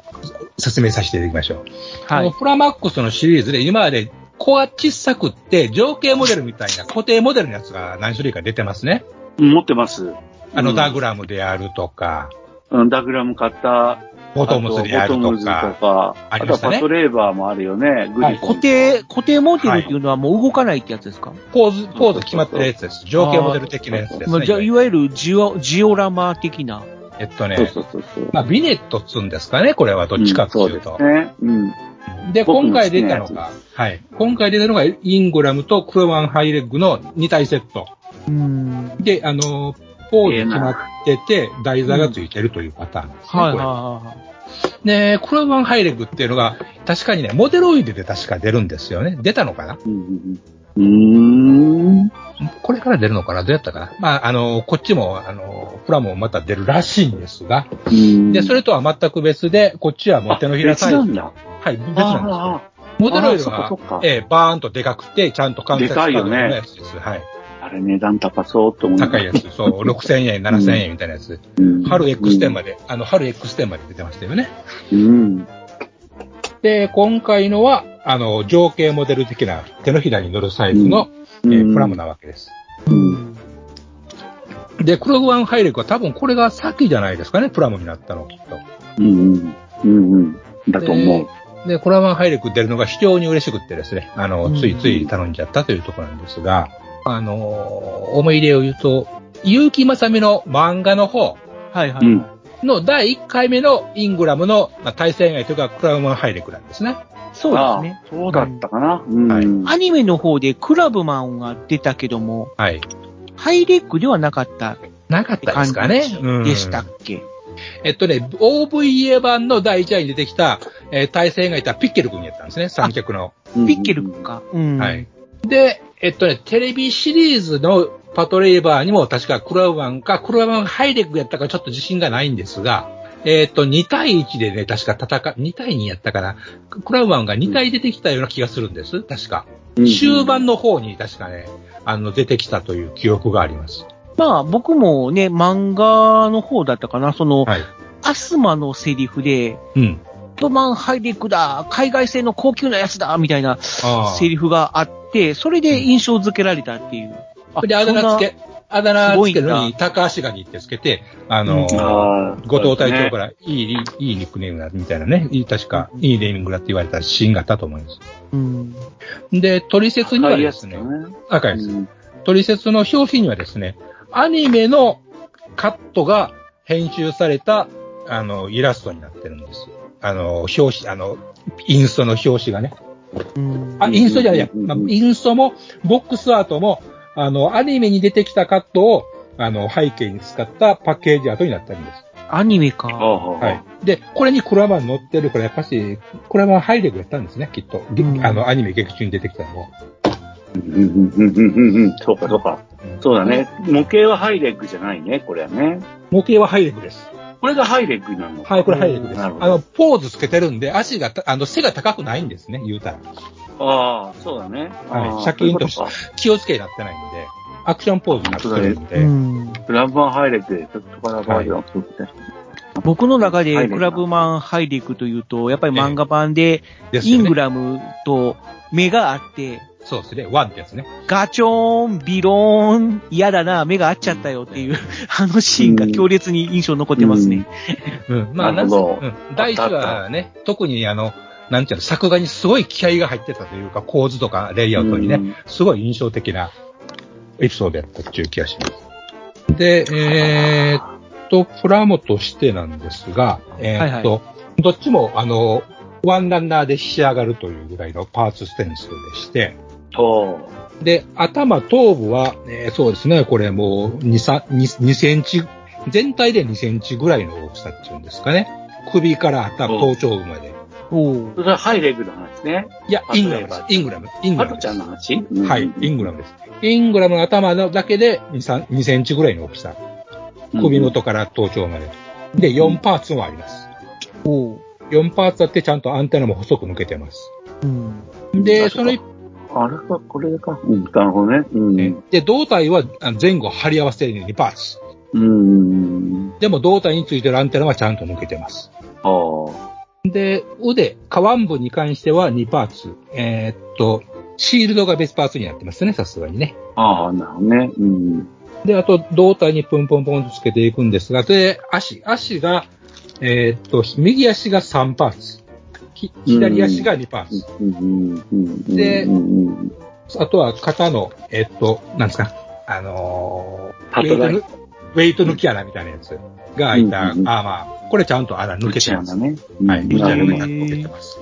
説明させていただきましょう。はい。このプラマックスのシリーズで今まで小が小さくって情景モデルみたいな固定モデルのやつが何種類か出てますね。うん持ってます。あの、うんダグラムであるとか、うんダグラム買った。ボトムズであるボトムズととか、か。ありましたねとはパトレーバーもあるよね。グリフォン固定、固定モデルっていうのはもう動かないってやつですか、ポーズ、ポーズ決まってるやつです。情景モデル的なやつですね。まあじゃあ、いわゆるジオ、ジオラマ的な。えっとねそう、そうそうそう。まあ、ビネットっつうんですかね、これはどっちかっていうと。んそうですね。うん。で、今回出たのが、はい。今回出たのが、イングラムとクロワンハイレッグの2体セット。うん。で、あの、ポーズ決まってて、台座がついてるというパターンですね。はいはいこれはで、クロワンハイレッグっていうのが、確かにね、モデロイドで確か出るんですよね。出たのかな？うんうんうん。これから出るのかな？どうやったかな？まあ、あの、こっちも、あの、プラモもまた出るらしいんですが。で、それとは全く別で、こっちはもう手のひらサイズ。あ別なんだ。はい、別なんですよ。あモデロイドがええバーンとでかくて、ちゃんと関節でかいよね。はい。あ、あれ値段高そうと思う。高いやつ。そう、<laughs> 6000円、7000円みたいなやつ。うん。春 X10 まで、あの、春 X10 まで出てましたよね。うん。で、今回のは、あの、情景モデル的な手のひらに乗るサイズの、うんえープラモなわけです。うん。で、クログワンハイレクは多分これが先じゃないですかね、プラモになったの、きっと。うん。うん。うん。だと思う。で、コラワンハイレク出るのが非常に嬉しくってですね、あの、うんついつい頼んじゃったというところなんですが、あの、思い入れを言うと、結城正美の漫画の方い。はいはい。うんの第1回目のイングラムの、まあ、対戦相手がクラウマンハイレクなんですね。そうですね。あそうだったかな。うん。はいアニメの方でクラブマンが出たけども、はい。ハイレックではなかったっなかってたですかね。うんでしたっけ、えっとね、OVA 版の第1話に出てきた、えー対戦相手はピッケル君やったんですね、三脚の。うんピッケルか。うん。はい。で、えっとね、テレビシリーズのパトレーバーにも確かクラウマンか、クラウマンハイレックやったかちょっと自信がないんですが、えっと、2対1でね、確か戦う、2対2やったかな。クラウマンが2対出てきたような気がするんです。確か。うん終盤の方に確かね、あの、出てきたという記憶があります。まあ僕もね、漫画の方だったかな、その、はい。アスマのセリフで、うん。ドマンハイレックだ、海外製の高級なやつだ、みたいな。セリフがあって、それで印象付けられたっていう。あで、あだ名つけ、あだ名つけるのに、高橋ガニってつけて、あの、後藤隊長から、いい、いいニックネームだ、みたいなね。確か、いいネーミングだって言われたシーンがあったと思います。うん。で、取説にはですね。赤いです。うん取説の表紙にはですね、アニメのカットが編集された、あの、イラストになってるんです。あの、表紙、あの、インストの表紙がね。うんあ、インストじゃないや、うんまあインストも、ボックスアートも、あの、アニメに出てきたカットを、あの、背景に使ったパッケージアートになってるんです。アニメか。ははい。で、これにクラブマン載ってるから、やっぱし、クラブマンハイレッグやったんですね、きっと。げうんあの、アニメ劇中に出てきたのを。うんうんうんうんうん。<laughs> そうか、そうか。そうだね。模型はハイレッグじゃないね、これはね。模型はハイレッグです。これがハイレッグなの？はい、これハイレッグです。なるほどあの、ポーズつけてるんで、足がた、あの、背が高くないんですね、言うたら。ああ、そうだね。はい。シャキーンと気をつけになってないんで、アクションポーズになってるんで、うんクラブマンハイレッグで、ちょっとからバージョンを作って。僕の中でクラブマンハイレクというと、やっぱり漫画版で、イングラムと目があって、そうですね、ワンってやつね。ガチョーン、ビローン、嫌だな、目が合っちゃったよっていう、あのシーンが強烈に印象に残ってますね。うん。まあ、なんせうん。第一話ね、特にあの、なんていうの、作画にすごい気合が入ってたというか、構図とかレイアウトにね、うんすごい印象的なエピソードやったっていう気がします。で、えーっと、プラモとしてなんですが、えーっと、どっちも、あの、ワンランナーで仕上がるというぐらいのパーツステンスでして、おで、頭、頭部は、えーそうですね、これもう2、3 2, 2センチ、全体で2センチぐらいの大きさっていうんですかね。首から頭、頭頂部まで。おそれはハイレッグの話ね。いや、イングラムです。イングラム。イングラムちゃんの話？はい、イングラムです。イングラムの頭のだけで2、3 2センチぐらいの大きさ。首元から頭頂まで。で、4パーツもあります。4パーツあってちゃんとアンテナも細く抜けてます。で、その一あれか、これか。うん、なるほどね。うん。で、胴体はあ前後貼り合わせるように2パーツ。うん。でも胴体についてるアンテナはちゃんと抜けてます。ああ。で、腕、下腕部に関しては2パーツ。えーっと、シールドが別パーツになってますね、さすがにね。ああ、なるほどね。うん。で、あと、胴体にポンポンポンとつけていくんですが、で、足、足が、えーっと、右足が3パーツ。き左足が2パーツ。で、あとは肩の、えーっと、なんですか、あのー、ウェイトぬウェイト抜き穴みたいなやつが開いたアーマー。これちゃんと穴抜けてます。ね。はい、ルチアナも抜けてます。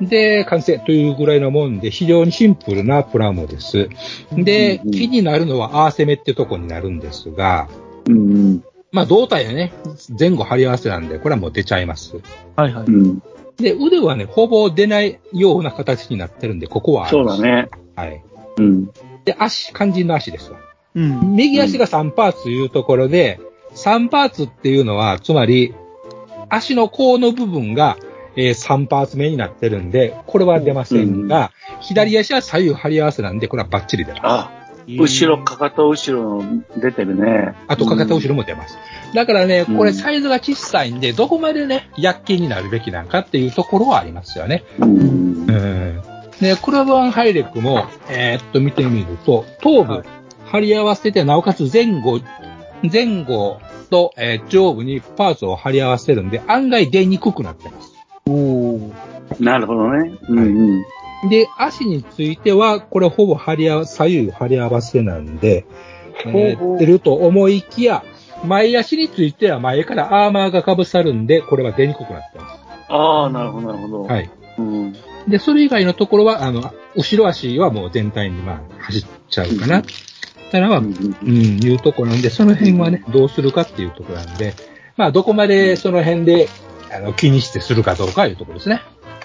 で、完成というぐらいのもんで、非常にシンプルなプラモです。で、気になるのはアーセメってとこになるんですが、うん。まあ胴体はね、前後貼り合わせなんで、これはもう出ちゃいます。はいはい。うん。で、腕はね、ほぼ出ないような形になってるんで、ここはあるそうだ。ね。はい。うん。で、足、肝心の足ですわ。うん。右足が3パーツいうところで、3パーツっていうのは、つまり、足の甲の部分が、えー3パーツ目になってるんで、これは出ませんが、左足は左右張り合わせなんで、これはバッチリ出ます。あ、後ろ、かかと後ろ出てるね。あと、かかと後ろも出ます。だからね、うんこれサイズが小さいんで、どこまでね、薬器になるべきなのかっていうところはありますよね。うん。うん。で、クラブワンハイレックも、えーっと、見てみると、頭部、貼り合わせて、なおかつ前後、前後と、えー上部にパーツを貼り合わせるんで、案外出にくくなってます。なるほどね。うんうん。で、足については、これほぼ貼り合わ、左右貼り合わせなんで、えーほうほう出ると思いきや、前足については前からアーマーが被さるんで、これは出にくくなってます。ああ、なるほど、なるほど。はい。うん。で、それ以外のところは、あの、後ろ足はもう全体にまあ走っちゃうかな。ただまあ、うん、いうところなんで、その辺はね、どうするかっていうところなんで、まあ、どこまでその辺で、あの、気にしてするかどうかいうところですね。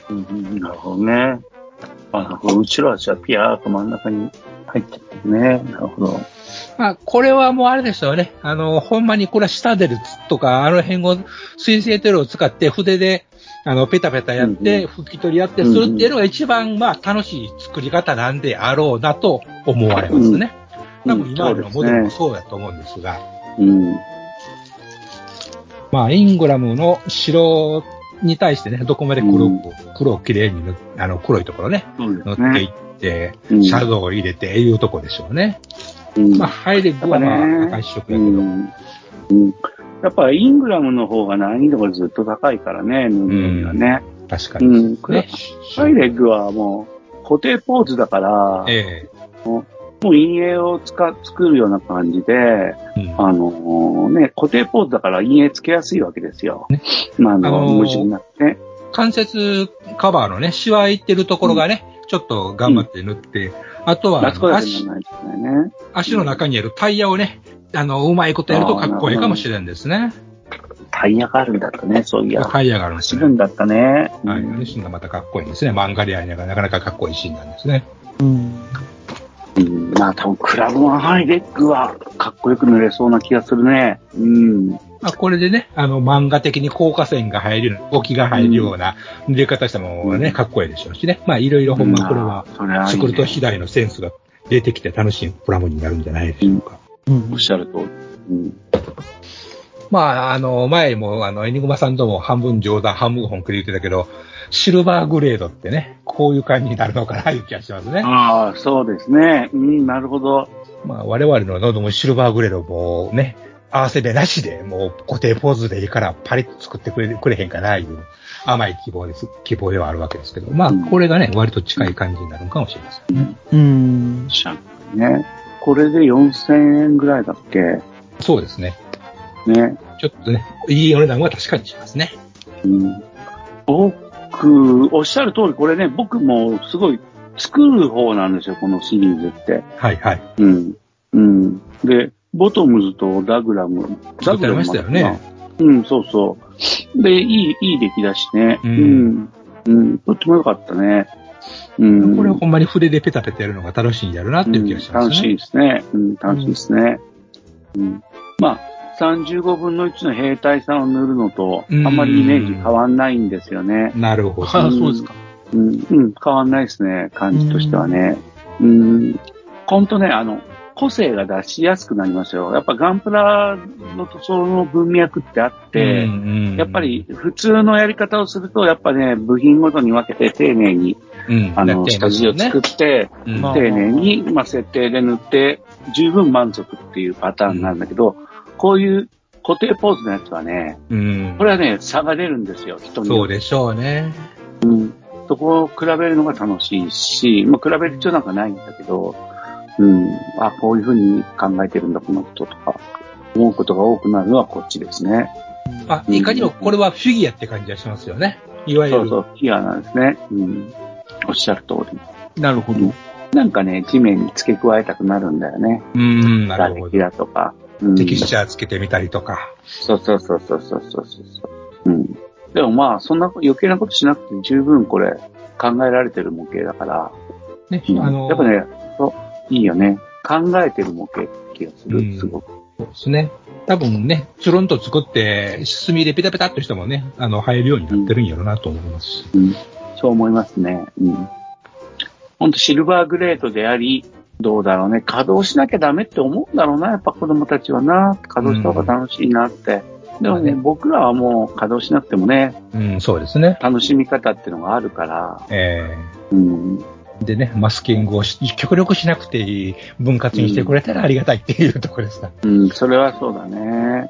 うんうんなるほどね。あ。後ろ足はピヤーっと真ん中に入っちゃってるね。なるほど。まあ、これはもうあれですよね。あの、ほんまにこれは下出るとか、あの辺を水性テロを使って筆で、あの、ペタペタやって、拭き取りやってするっていうのが一番、まあ、楽しい作り方なんであろうなと思われますね。多分今までのモデルもそうだと思うんですが、うん。まあ、イングラムの白に対してね、どこまで黒く、黒をきれいにあの、黒いところね、塗。っていって、うんシャドウを入れていうところでしょうね。うんまあ、ハイレグはまあ、赤一色やけど、うんうんやっぱイングラムの方が難易度がずっと高いからね、布にはね。確かに。うん。ハイレッグはもう固定ポーズだから、えもう陰影を使作るような感じで、えうんあのね、固定ポーズだから陰影つけやすいわけですよ。まあ、あの、あのー無地になってね。関節カバーのね、シワいってるところがね、ちょっと頑張って塗って、あとは、あそこだけじ足ね。足の中にあるタイヤをね、あの、うまいことやるとかっこいいかもしれんですね。タイヤがあるんだったね、そういや。タイヤがあるんですね走る。んだったね。はい。あのシーンがまたかっこいいんですね。漫画でやりながらなかなかかっこいいシーンなんですね。まあ多分クラブマンハイレッグはかっこよく塗れそうな気がするね。うん。まあ、これでね、あの、漫画的に効果線が入る動きが入るような塗り方したものがね、かっこいいでしょうしね。まあ、いろいろほんまこれは、それはいいね作ると次第のセンスが出てきて楽しいプラモになるんじゃないでしょうか。おっしゃる通り。うん。まあ、あの、前も、あの、エニグマさんとも半分冗談、半分本気で言ってたけど、シルバーグレードってね、こういう感じになるのかな、いう気がしますね。ああ、そうですね。うん、なるほど。まあ、我々の喉もシルバーグレードもね、合わせ目なしで、もう固定ポーズでいいからパリッと作ってくれくれへんかな、いう甘い希望です。希望ではあるわけですけど、まあ、これがね、割と近い感じになるのかもしれませんね。うん。シャンプーね。これで4000円ぐらいだっけ？そうですね。ね。ちょっとね、いいお値段は確かにしますね。うん。僕、おっしゃる通り、これね、僕もすごい作る方なんですよ、このシリーズって。はいはい。うん。うん。で、ボトムズとダグラム。ダグラムましたよね。うん、そうそう。で、いい、いい出来だしね。ううんん。うん。とってもよかったね。うん。これはほんまに筆でペタペタやるのが楽しいんやるなっていう気がしますね。楽しいですね。うん、楽しいですね。うん。まあ、35分の1の兵隊さんを塗るのと、あうんんまりイメージ変わんないんですよね。なるほど。あそうですか。うん、うん、変わんないですね、感じとしてはね。うん。ほんとね、あの、個性が出しやすくなりますよ。やっぱガンプラの塗装の文脈ってあって、うんやっぱ、り普通のやり方をすると、やっぱね、部品ごとに分けて丁寧に、うん、あの、下地を作っって、うんまあ丁寧に、まあ、設定で塗って、十分満足っていうパターンなんだけど、こういう固定ポーズのやつはね、うんこ。れはね、差が出るんですよ、人に。そうでしょうね。うん。そこを比べるのが楽しいし、まあ、比べる必要なんかないんだけど、うん。あ、こういうふうに考えてるんだ、この人とか、思うことが多くなるのはこっちですね。あ、いかにもこれはフィギュアって感じがしますよね。いわゆる。そうそう、キアなんですね。うん。おっしゃる通り。なるほど。なんかね、地面に付け加えたくなるんだよね。うん、なるほど。だとか。うんテキスチャーつけてみたりとか。そうそうそうそうそうそうそう。うん。でもまあ、そんな余計なことしなくて十分これ考えられてる模型だから、ね、うんあの、やっぱね、そう、いいよね。考えてる模型って気がする、うんすごく。そうですね。多分ね、つるんと作って、墨でペタペタっとしてもね、あの、入るようになってるんやろうなと思いますし。うん。そう思いますね。うん。ほんとシルバーグレードであり、どうだろうね。稼働しなきゃダメって思うんだろうな、やっぱ子供たちはな。稼働した方が楽しいなって。でもね、僕らはもう稼働しなくてもね、うん、そうですね。楽しみ方っていうのがあるから、えうん。ー、でね、マスキングをし極力しなくていい分割にしてくれたらありがたいっていうところですか。うん、それはそうだね。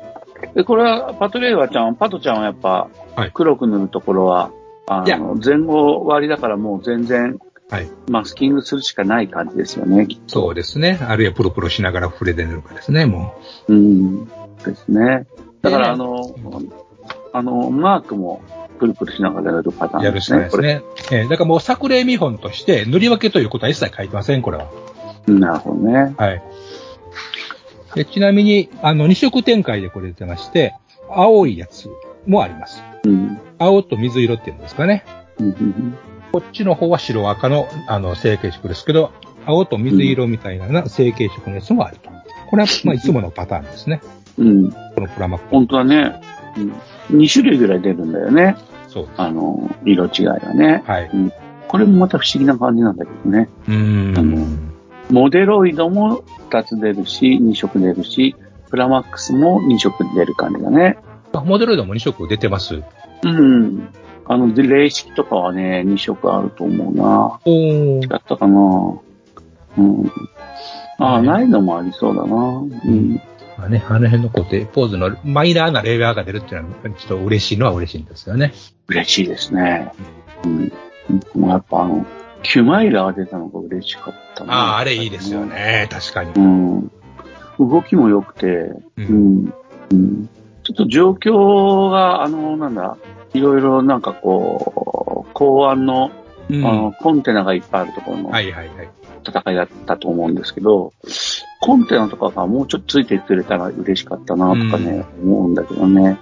で、これは、パトレーバーちゃん、パトちゃんはやっぱはい、黒く塗るところは、あいやの、前後割りだからもう全然、はい。マスキングするしかない感じですよね。そうですね。あるいはプロプロしながら筆で塗るかですね、もうん。ですね。だから、ねあの、あの、マークも、プルプルしながらやるパターう。やるしかないンですね。えーだからもう作例見本として塗り分けということは一切書いてません、これは。なるほどね。はい。でちなみに、あの、二色展開でこれ出てまして、青いやつもあります。うん。青と水色っていうんですかね。うんうんこっちの方は白赤の、あの、成形色ですけど、青と水色みたいな成形色のやつもあると。これは、まあ、いつものパターンですね。うん。このプラマック。本当はね、うん、2種類ぐらい出るんだよね。そうです。あの、色違いがね。はい。これもまた不思議な感じなんだけどね。うーん。モデロイドも2つ出るし、2色出るし、プラマックスも2色出る感じだね。あモデルでも2色出てます。うん。あの、で、霊式とかはね、2色あると思うな。違ったかなうん。ああ、ねないのもありそうだな。うん。まあね、あの辺の固定ポーズのマイナーなレイヤーが出るっていうのは、ちょっと嬉しいのは嬉しいんですよね。嬉しいですね。うん。うんやっぱあの、キュマイラが出たのが嬉しかったな。ああ、あれいいですよ。ね。確かに。うん。動きも良くて、う。うんん。うん。ちょっと状況が、あの、なんだ、いろいろなんかこう、公安の、うんあの、コンテナがいっぱいあるところのはいはいはい。戦いだったと思うんですけど、コンテナとかがもうちょっとついてくれたら嬉しかったなとかね、思うんだけどね。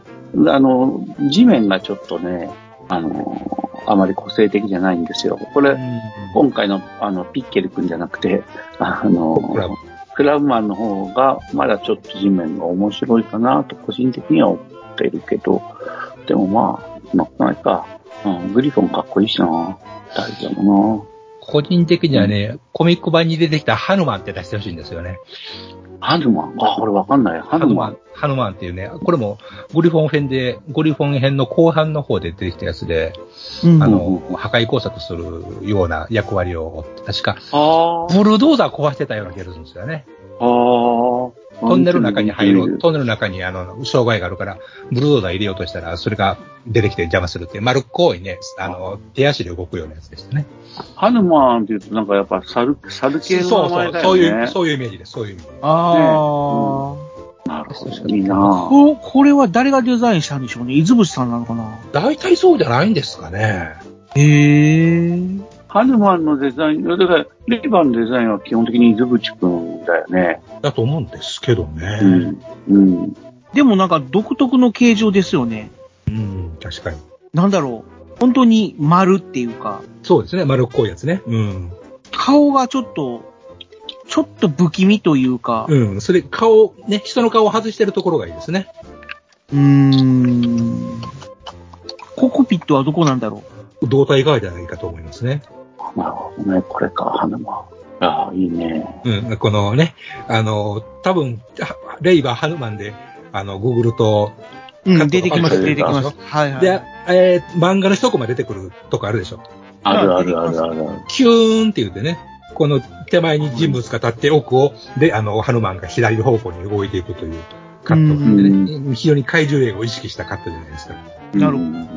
あの、地面がちょっとね、あの、あまり個性的じゃないんですよ。これ、今回のあのピッケル君じゃなくて、あの、クラブマンの方がまだちょっと地面が面白いかなと個人的には思っているけど、でもまあ、まあ、ないか。うん、グリフォンかっこいいしな。大丈夫な。個人的にはね、うん、コミック版に出てきたハヌマンって出してほしいんですよね。ハヌマン？あ、これわかんない。ハヌマン。ハヌマンっていうね、これもグリフォン編で、グリフォン編の後半の方で出てきたやつで、うん、あの、破壊工作するような役割を、確か、ブルドーザー壊してたような気がするんですよね。ああ。トンネルの中に入る、トンネルの中にあの、障害があるから、ブルドーザー入れようとしたら、それが出てきて邪魔するっていう、丸っこいね、あの、手足で動くようなやつでしたね。ハヌマンって言うとなんかやっぱ猿、猿系の名前だよね。そうそう、そういう、そういうイメージです、そういうイメージ。ああ、ねうん、なるほど。いいなここれは誰がデザインしたんでしょうね？伊豆淵さんなのかな？大体そうじゃないんですかね。へえー。ハヌマンのデザイン、だから、レイバンのデザインは基本的に伊豆淵くんだよね。だと思うんですけどね。うん。うん。でもなんか独特の形状ですよね。うん、確かに。なんだろう。本当に丸っていうか。そうですね、丸っこいやつね。うん。顔がちょっと、ちょっと不気味というか。うん、それ、顔、ね、人の顔を外してるところがいいですね。うーん。ココピットはどこなんだろう胴体側じゃないかと思いますね。なるほどね。これか、花間。ああ、いいね。うん、このね、あの、多分、レイバー・ハヌマンで、あの、グーグルと、うん、出てきます、出てきます。はいはい。で、えー、漫画の一コマ出てくるとこあるでしょ？あるあるあるある。キューンって言ってね、この手前に人物が立って奥を、で、あの、ハヌマンが左方向に動いていくというカットでね、非常に怪獣映画を意識したカットじゃないですか。なるほど。うん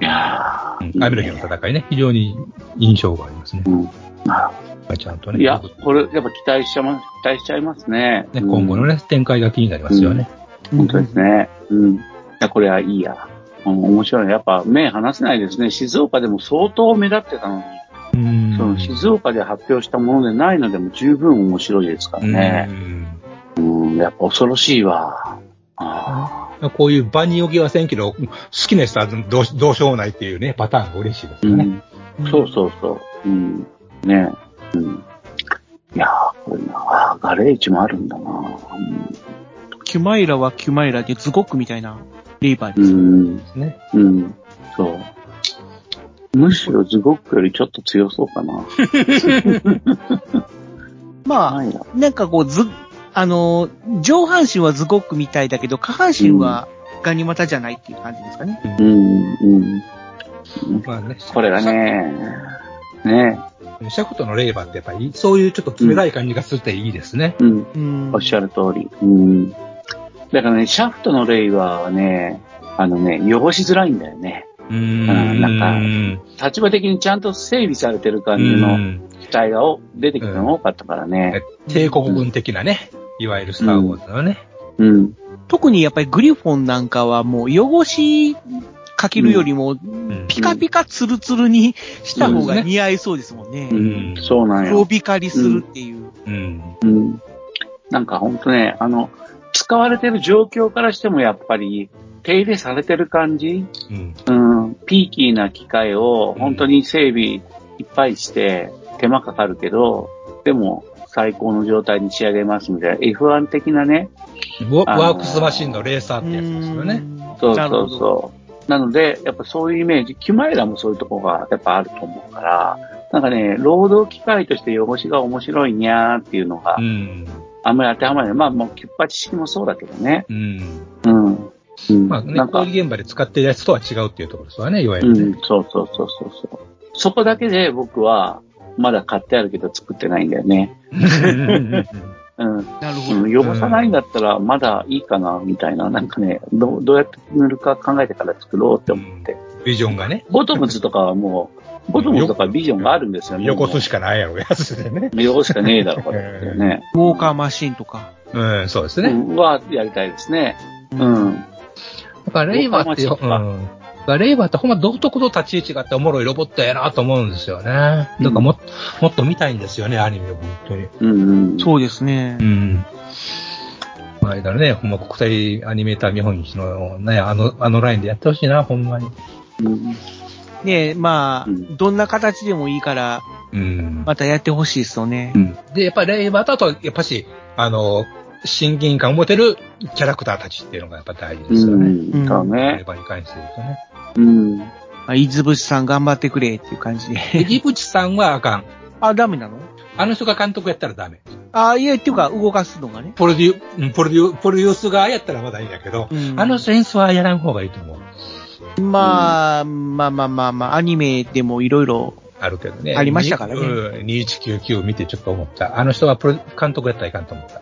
いやー、雨の日の戦いね、非常に印象がありますね。うん。ちゃんとね。いや、これ、やっぱ期待しちゃま、期待しちゃいますね。ね今後のね、展開が気になりますよね。うん、本当ですね。うん。いや、これはいいや。うん、面白い。やっぱ目離せないですね。静岡でも相当目立ってたのに。うん。その静岡で発表したものでないのでも十分面白いですからね。うん。うん、やっぱ恐ろしいわ。ああ。こういう場に置きはせんけど、好きな人はどうどうしようもないっていうね、パターンが嬉しいですよね。うん、そうそうそう。うん。ねうん。いやー、これな、ガレージもあるんだな、うん、キュマイラはキュマイラでズゴックみたいなレイバーですね。うん。うん。そう。むしろズゴックよりちょっと強そうかな。<laughs> まあ、なんかこう、ず、あの、上半身はズゴックみたいだけど、下半身はガニ股じゃないっていう感じですかね。うん、うん。まあね。これがね、ねシャフトのレーバーってやっぱり、そういうちょっと冷たい感じがするっていいですね。うん。うん、おっしゃる通り。うん。だからね、シャフトのレイバーはね、あのね、汚しづらいんだよね。うん。なんか、立場的にちゃんと整備されてる感じの機体が出てきたのが多かったからね。帝国軍的なね。いわゆるスター・ウォーズのね。うん。うん、特にやっぱりグリフォンなんかはもう汚しかけるよりも、ピカピカツルツルにした方が似合いそうですもんね。うん、そうなんや。黒光りするっていう。うん。うん。なんかほんとね、あの、使われてる状況からしてもやっぱり、手入れされてる感じ、うん、うん、ピーキーな機械を本当に整備いっぱいして手間かかるけど、でも最高の状態に仕上げますみたいな F1 的なね。ワークスマシンのレーサーってやつですよね。そうそうそう。なので、やっぱそういうイメージ、キュマイラもそういうとこがやっぱあると思うから、なんかね、労働機械として汚しが面白いにゃーっていうのが、あんまり当てはまらない。まあもうキュッパ知識もそうだけどね。うん。うん。うん、まあね、工事現場で使ってるやつとは違うっていうところですわね、いわゆるね。うん、そうそうそうそうそう。そこだけで僕は、まだ買ってあるけど作ってないんだよね。<laughs> うん。なるほど。汚さないんだったらまだいいかな、みたいな。なんかね、どどうやって塗るか考えてから作ろうって思って。ビジョンがね。ボトムズとかはもう、ボトムズとかビジョンがあるんですよね。横すしかないやろ、やつでね。横しかねえだろ、これってね。ウォーカーマシンとか。うん、そうですね。はやりたいですね。うん。だからレイバーって、うん、レイバーってほんま独特の立ち位置があっておもろいロボットやなと思うんですよね。だからも,、もっと見たいんですよね、アニメを本当に。うん、うん。そうですね。うん。前だね、ほんま国際アニメーター見本市のね、あの、あのラインでやってほしいな、ほんまに。うん。ねまあ、うんどんな形でもいいから、うん。またやってほしいですよね。で、やっぱりレイバーとあと、やっぱし、あの、親近感を持てるキャラクターたちっていうのがやっぱ大事ですよね。うん。そうね。バーに関して言うとね。うん。まあ、伊豆淵さん頑張ってくれっていう感じで。藤渕さんはあかん。あ、ダメなの？あの人が監督やったらダメ。あ、いや、っていうか、動かすのがね。プロデュうんプロデュプロデュース側やったらまだいいんだけど、うんあの演出はやらん方がいいと思う。まあ、まあまあまあまあ、アニメでもいろいろ、あるけどね。ありましたからねうん、2199見てちょっと思った。あの人はプロ監督やったらいかんと思った。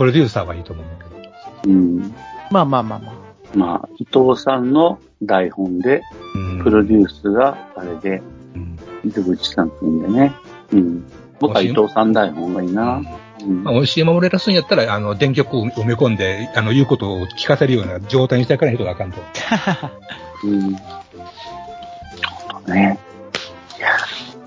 プロデューサーはいいと思うんだけど。うん。まあまあまあまあ。まあ、伊藤さんの台本で、うんプロデュースがあれで、うん伊藤口さんっていうんでね。うん。僕は伊藤さん台本がいいな。うんまあ、教え守れらすんやったら、あの、電極を埋め込んで、あの、言うことを聞かせるような状態にしていかないとあかんと。うん。ね。いや、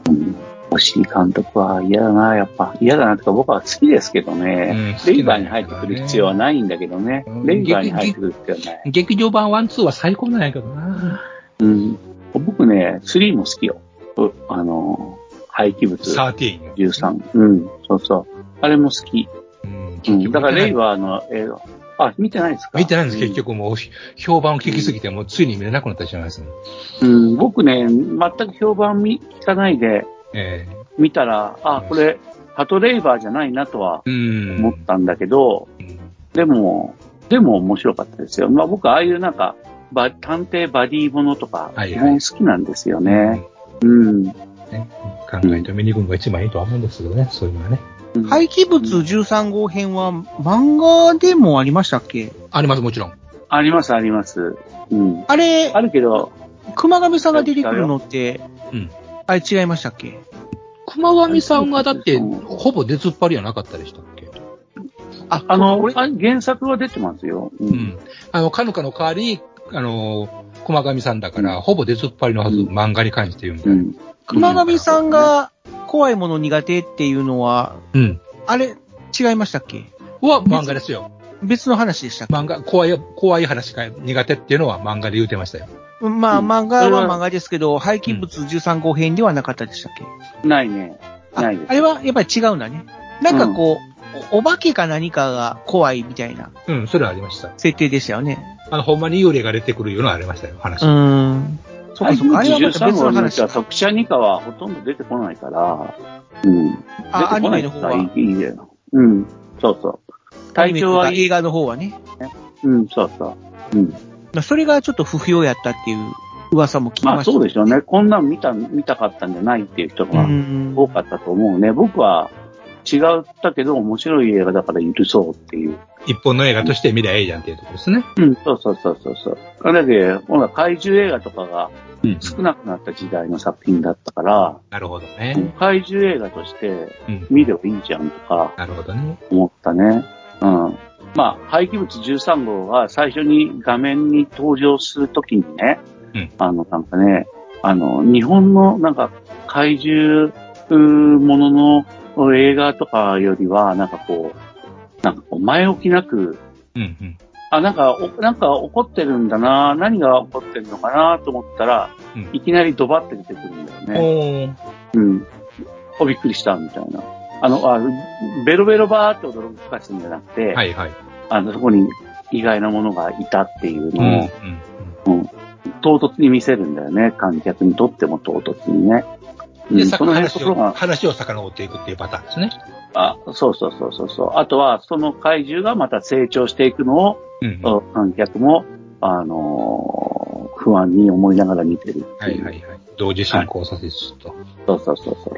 うん。星井監督は嫌だな、やっぱ。嫌だなとか僕は好きですけどね。うんレイバーに入ってくる必要はないんだけどね。うんレイバーに入ってくる必要はない。劇場版1、2は最高なんやけどな。うん。僕ね、3も好きよ。うあの、廃棄物13。13。うん、そうそう。あれも好き。うんうん。だからレイバーの映画。あ、見てないですか？見てないんです、結。局もう、評判を聞きすぎて、もうついに見れなくなってしまいますね。うん、うん僕ね、全く評判見聞かないでえ見たら、あ、これ、ハトレイバーじゃないなとは。思ったんだけど、うんでも、でも面白かったですよ。まあ僕、ああいうなんか、バ探偵バディものとか、基本好きなんですよね。うん。ね、考えて見に行くのが一番いいとは思うんですけどね、そういうのはね。うん廃棄物13号編は漫画でもありましたっけ？あります、もちろん。あります、あります。うん。あれあ、るけど、熊上さんが出てくるのって、うん。あれ違いましたっけ？熊上さんがだって、ほぼ出ずっぱりはなかったでしたっけ？あ、あの、俺あ原作は出てますよ。う。うんん。あの、かぬかの代わり、あの、熊上さんだから、ほぼ出ずっぱりのはず、うん漫画に関して言うんだよ。うん。熊上さんが怖いもの苦手っていうのは、うん。あれ違いましたっけ？は漫画ですよ。別の話でしたっけ？漫画、怖い、怖い話が苦手っていうのは漫画で言うてましたよ。まあ、うん漫画はは漫画ですけど、廃棄物13号編ではなかったでしたっけ？ないね。あないです。あれはやっぱり違うんだね。なんかこう、おお化けか何かが怖いみたいなうん、それはありました。設定でしたよね。あの、ほんまに幽霊が出てくるようなのありましたよ、話。うーん。そっかそっか。あれはまた13別の話は。特殊二課はほとんど出てこないから、うん。出てあ、アニこないメの方は。いいいいよ。うん。そうそ体調は映画の方はね。うん、そうそう。うん。まあそれがちょっと不評やったっていう噂も聞きまあました。そうでしょうね。こんなん見た、見たかったんじゃないっていう人うがん。多かったと思うね。僕は違ったけど面白い映画だから許そうっていう。一本の映画として見りゃええじゃんっていうところですね。うん、そうそうそうそうそう。あれで、ほら、怪獣映画とかがうん。少なくなった時代の作品だったから、なるほどね。怪獣映画としてうん。見ればいいじゃんとかなるほどね。思ったね。うん。まあ、廃棄物13号が最初に画面に登場するときにね、うんあの、なんかね、あの、日本のなんか怪獣ものの映画とかよりは、なんかこう、なんかこう前置きなく、うんうん。あ、なんか、おなんか怒ってるんだな、何が起こってるのかなと思ったら、うんいきなりドバって出てくるんだよね。うん。お、びっくりした、みたいな。あの、あベロベロバーって驚かすんじゃなくて、はいはい。あの、そこに意外なものがいたっていううん。のを、唐突に見せるんだよね。観客にとっても唐突にね。うん。その辺のところが、話を遡っていくっていうパターンですね。あ、そうそうそうそうそう。あとは、その怪獣がまた成長していくのを、うん。観客も、あのー不安に思いながら見てるっていう。はいはいはい。同時進行させつつと。そうそうそうそう。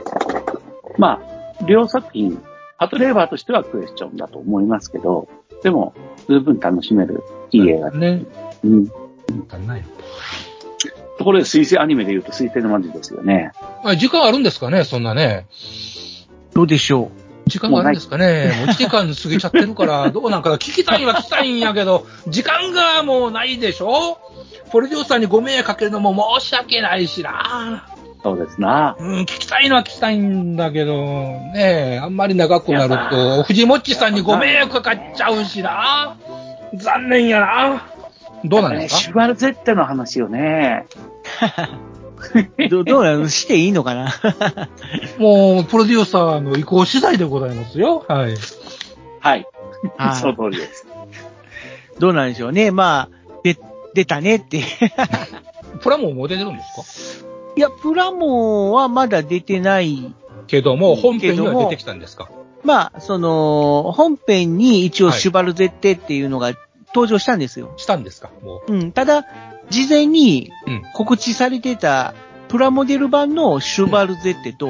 まあ、両作品、パトレーバーとしてはクエスチョンだと思いますけど、でも、十分楽しめるいい映画。ね。うん。足んないよところで、水星アニメで言うと水星の魔女ですよね。あ、時間あるんですかね？そんなね。どうでしょ時間があるんですかね？もう1時間過ぎちゃってるから、<laughs> どうなんかな？聞きたいは聞きたいんやけど、時間がもうないでしょ？プロデューサーにご迷惑かけるのも申し訳ないしな。そうですな。うん、聞きたいのは聞きたいんだけど、ねえ、あんまり長くなると、藤もっちさんにご迷惑かかっちゃうしな。残念やな。どうなんね、ですか？シュバルゼッテの話よね。<laughs> どどうなの？していいのかな？<laughs> もう、プロデューサーの意向次第でございますよ。はい。はい。はいその通りです。どうなんでしょうね。まあ、で、出たねって。プラモも出てるんですか？いや、プラモはまだ出てない。けども、本編には出てきたんですか？まあ、その、本編に一応はいシュバルゼッテっていうのが登場したんですよ。したんですか？もうん。ただ、事前にう。うん。告知されてたプラモデル版のシュバルゼッテとう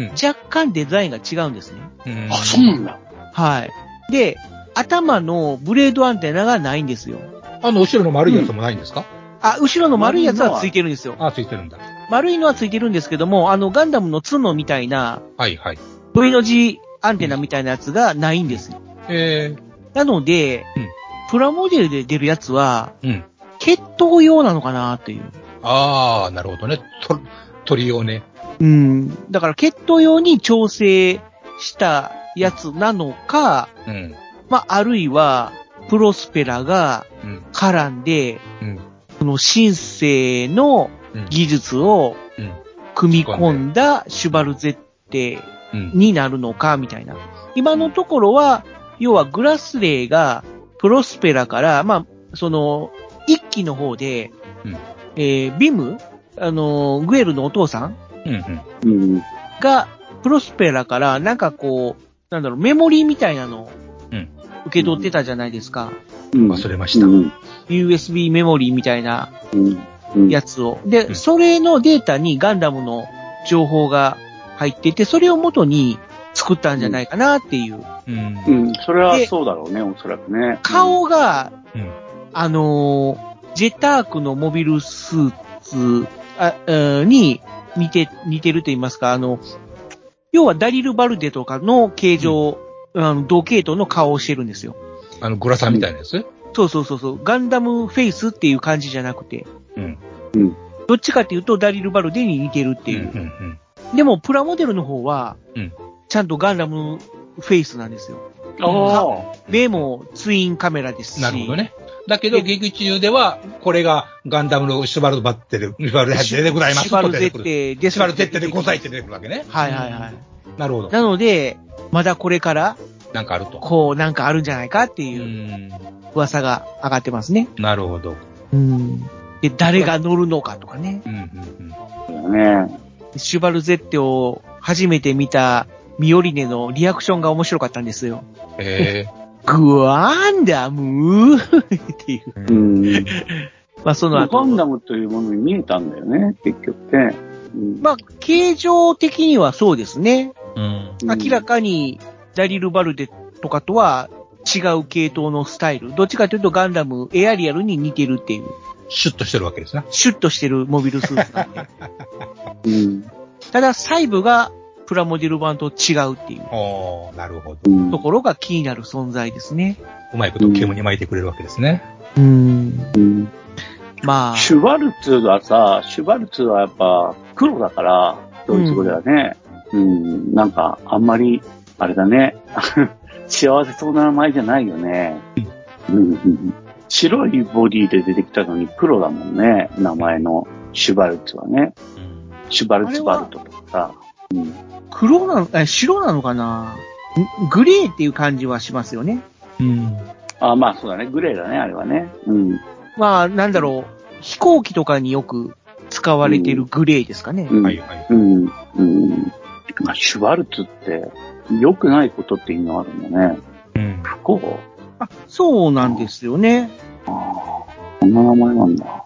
ん。若干デザインが違うんですね。うんあ、そうなんだ。はい。で、頭のブレードアンテナがないんですよ。あの、後ろの丸いやつもないんですか、あ、後ろの丸いやつはついてるんですよ。あ、ついてるんだ。丸いのはついてるんですけども、あのガンダムの角みたいなはいはい。V の字アンテナみたいなやつがないんですよ。えなので、うんプラモデルで出るやつは、ー、うん。決闘用なのかなっていう。ああ、なるほどね。と、鳥をね。うん。だから決闘用に調整したやつなのか、うん。まあ、あるいは、プロスペラがうん。絡んで、うん。そのシンセイのうん。技術をうん。組み込んだシュバルゼッテうん。になるのか、みたいな。今のところは、要はグラスレーがプロスペラから、まあ、その、一機の方で、うんえービムあの、グエルのお父さんうん。うん。うん。が、プロスペラから、なんかこう、なんだろう、メモリーみたいなのをうん受け取ってたじゃないですか。うん忘れました。うん。USB メモリーみたいなうん。うん。やつを。で、うんそれのデータにガンダムの情報が入ってて、それを元に作ったんじゃないかなっていう。うん。うん。それはでそうだろうね、おそらくね。顔が、うんあのージェタークのモビルスーツに似て、似てると言いますか、あの、要はダリル・バルデとかの形状、あの同系統の顔をしてるんですよ。あの、グラサンみたいなやつ？そうそうそうそう。ガンダムフェイスっていう感じじゃなくて、うん。どっちかっていうとダリル・バルデに似てるってうん。いうう。ん。でも、プラモデルの方は、うんちゃんとガンダムフェイスなんですよ。ああ。目もツインカメラですし。なるほどね。だけど、劇中では、これがガンダムのシュバルバッテル、シュバルゼでございますシュバルゼッ。テです。シュバルゼッテでございって出てくるわけね。はいはいはい。なるほど。なので、まだこれから、なんかあると。こう、なんかあるんじゃないかっていううん噂が上がってますね。なるほど。うん。で、誰が乗るのかとかね。うん、うん、そうだね。シュバルゼッテを初めて見たミオリネのリアクションが面白かったんですよ。うん。えグワンダムー <laughs> っていう。うん。まあ、その後。ガンダムというものに見えたんだよね、結局ね。うんまあ、形状的にはそうですね。えうん。明らかにダリル・バルデとかとは違う系統のスタイル。どっちかというとガンダム、エアリアルに似てるっていう。シュッとしてるわけですな。シュッとしてるモビルスーツなんで。<laughs> うん。ただ細部がプラモデル版と違うっていうなるほど。うんところが気になる存在ですね。うまいこと煙に巻いてくれるわけですね。うん。うんまあ、シュバルツはさ、シュバルツはやっぱ黒だから、ドイツ語ではね。うん、なんか、あんまり、あれだね。<laughs> 幸せそうな名前じゃないよね。うんうん白いボディで出てきたのに黒だもんね。名前のシュバルツはね。シュバルツバルトとかさ。うん黒なの、え、白なのかな？んグレーっていう感じはしますよね。うん。あ、まあそうだね。グレーだね、あれはね。うん。まあ、なんだろう。飛行機とかによく使われてるグレーですかね。うんはいはい。うん。うん。まあ、シュバルツって、良くないことっていうのがあるんだね。うん。不幸？あ、そうなんですよね。ああ、こんな名前なんだ。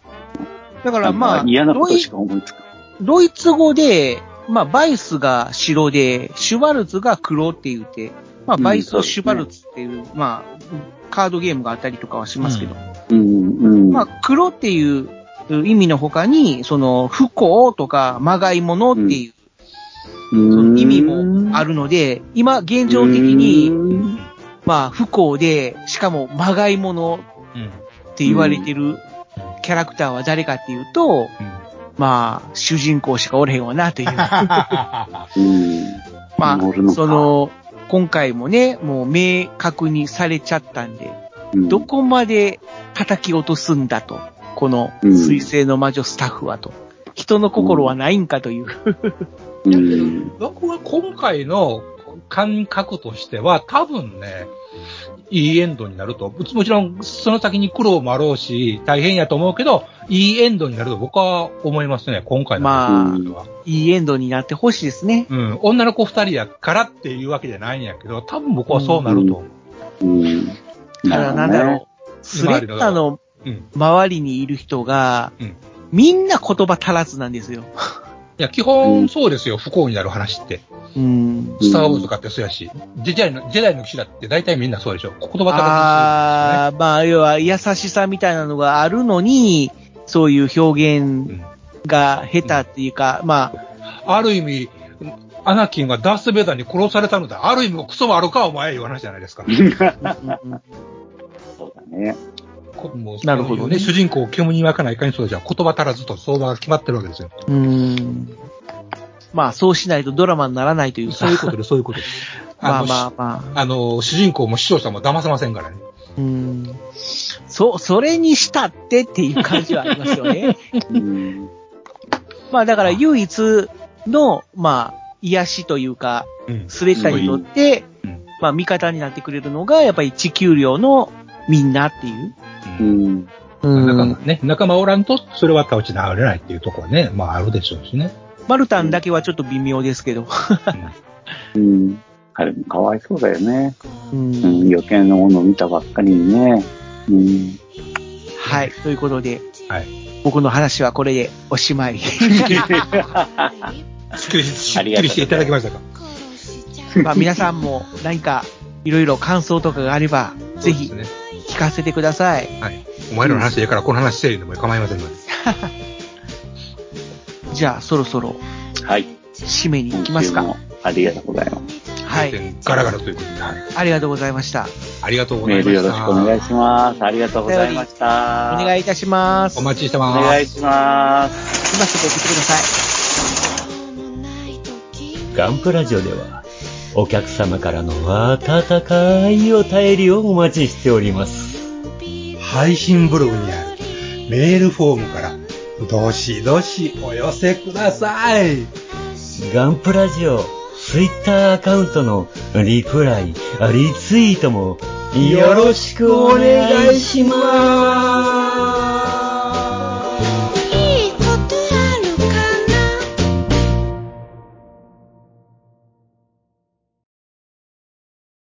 だからまあ、嫌なこドイとしか思いつかドイツ語で、まあ、バイスが白で、シュバルツが黒って言って、まあ、うんバイスとそうですねシュバルツっていう、まあ、カードゲームがあったりとかはしますけど、うん、うん。まあ、黒っていう意味の他に、その、不幸とか、まがいものっていう、その意味もあるので、今、現状的に、に、まあ、不幸で、しかも、まがいものうん。って言われてるキャラクターは誰かっていうと、まあ、主人公しかおれへんわな、という。うん。まあ、その、今回もね、もう明確にされちゃったんで、うんどこまで叩き落とすんだと。この、うん水星の魔女スタッフはと。人の心はないんかという。うん。僕は今回の感覚としては、多分ね、いいエンドになると。もちろん、その先に苦労もあろうし、大変やと思うけど、いいエンドになると僕は思いますね、今回のまあ。いいエンドになってほしいですね。うん。女の子二人やからっていうわけじゃないんやけど、多分僕はそうなると思う。うん。ただなんだろう。スレッタのうん。周りにいる人が、うんみんな言葉足らずなんですよ。いや、基本そうですよ、不幸になる話って。うん。スターウォーズかってそうやし、ジェダイの、ジェダイの騎士だって大体みんなそうでしょ。言葉足らずああ、まあ、要は優しさみたいなのがあるのに、そういう表現が下手っていうか、まあ、ある意味、アナキンがダース・ベイダーに殺されたのだ。ある意味、クソもあるか、お前、いう話じゃないですか。<laughs> そうだね。もうなるほどねね。主人公を煙に分かないかにそうじゃん。言葉足らずと相場が決まってるわけですよ。あ、うん。まあ、そうしないとドラマにならないというか。そういうことで、そういうことで。<laughs> まあのまあまあの、主人公も視聴者も騙せませんからね。うん。そ、それにしたってっていう感じはありますよね。<laughs> うん。まあだから唯一の、まあ、癒しというか、うん。スレッタにとって、うんまあ味方になってくれるのが、やっぱり地球寮のみんなっていう。うん。うん仲間ね、仲間おらんと、それは倒ち直れないっていうところはね、まああるでしょうしね。マルタンだけはちょっと微妙ですけど。うん。彼もかわいそうだよね。ううんん。余計なものを見たばっかりにね。うん。はい。ということで、はい。僕の話はこれでおしまい。すっきりし、すっきりしていただきましたか？まあ皆さんも何かいろいろ感想とかがあれば、ぜひそうですね。聞かせてください。はい。お前らの話でいいから、この話せえでも構いませんので。<laughs> じゃあそろそろはい。締めに行きますか。ありがとうございます。はい。ガラガラということで、はい。ありがとうございました。ありがとうございました。メールよろしくお願いします。ありがとうございました。お願いいたします。お待ちしておます。願いします。今すぐ送ってください。ガンプラジオでは、お客様からの温かいお便りをお待ちしております。配信ブログにあるメールフォームから、どしどしお寄せください。ガンプラジオ、ツイッターアカウントのリプライ、リツイートもよろしくお願いします。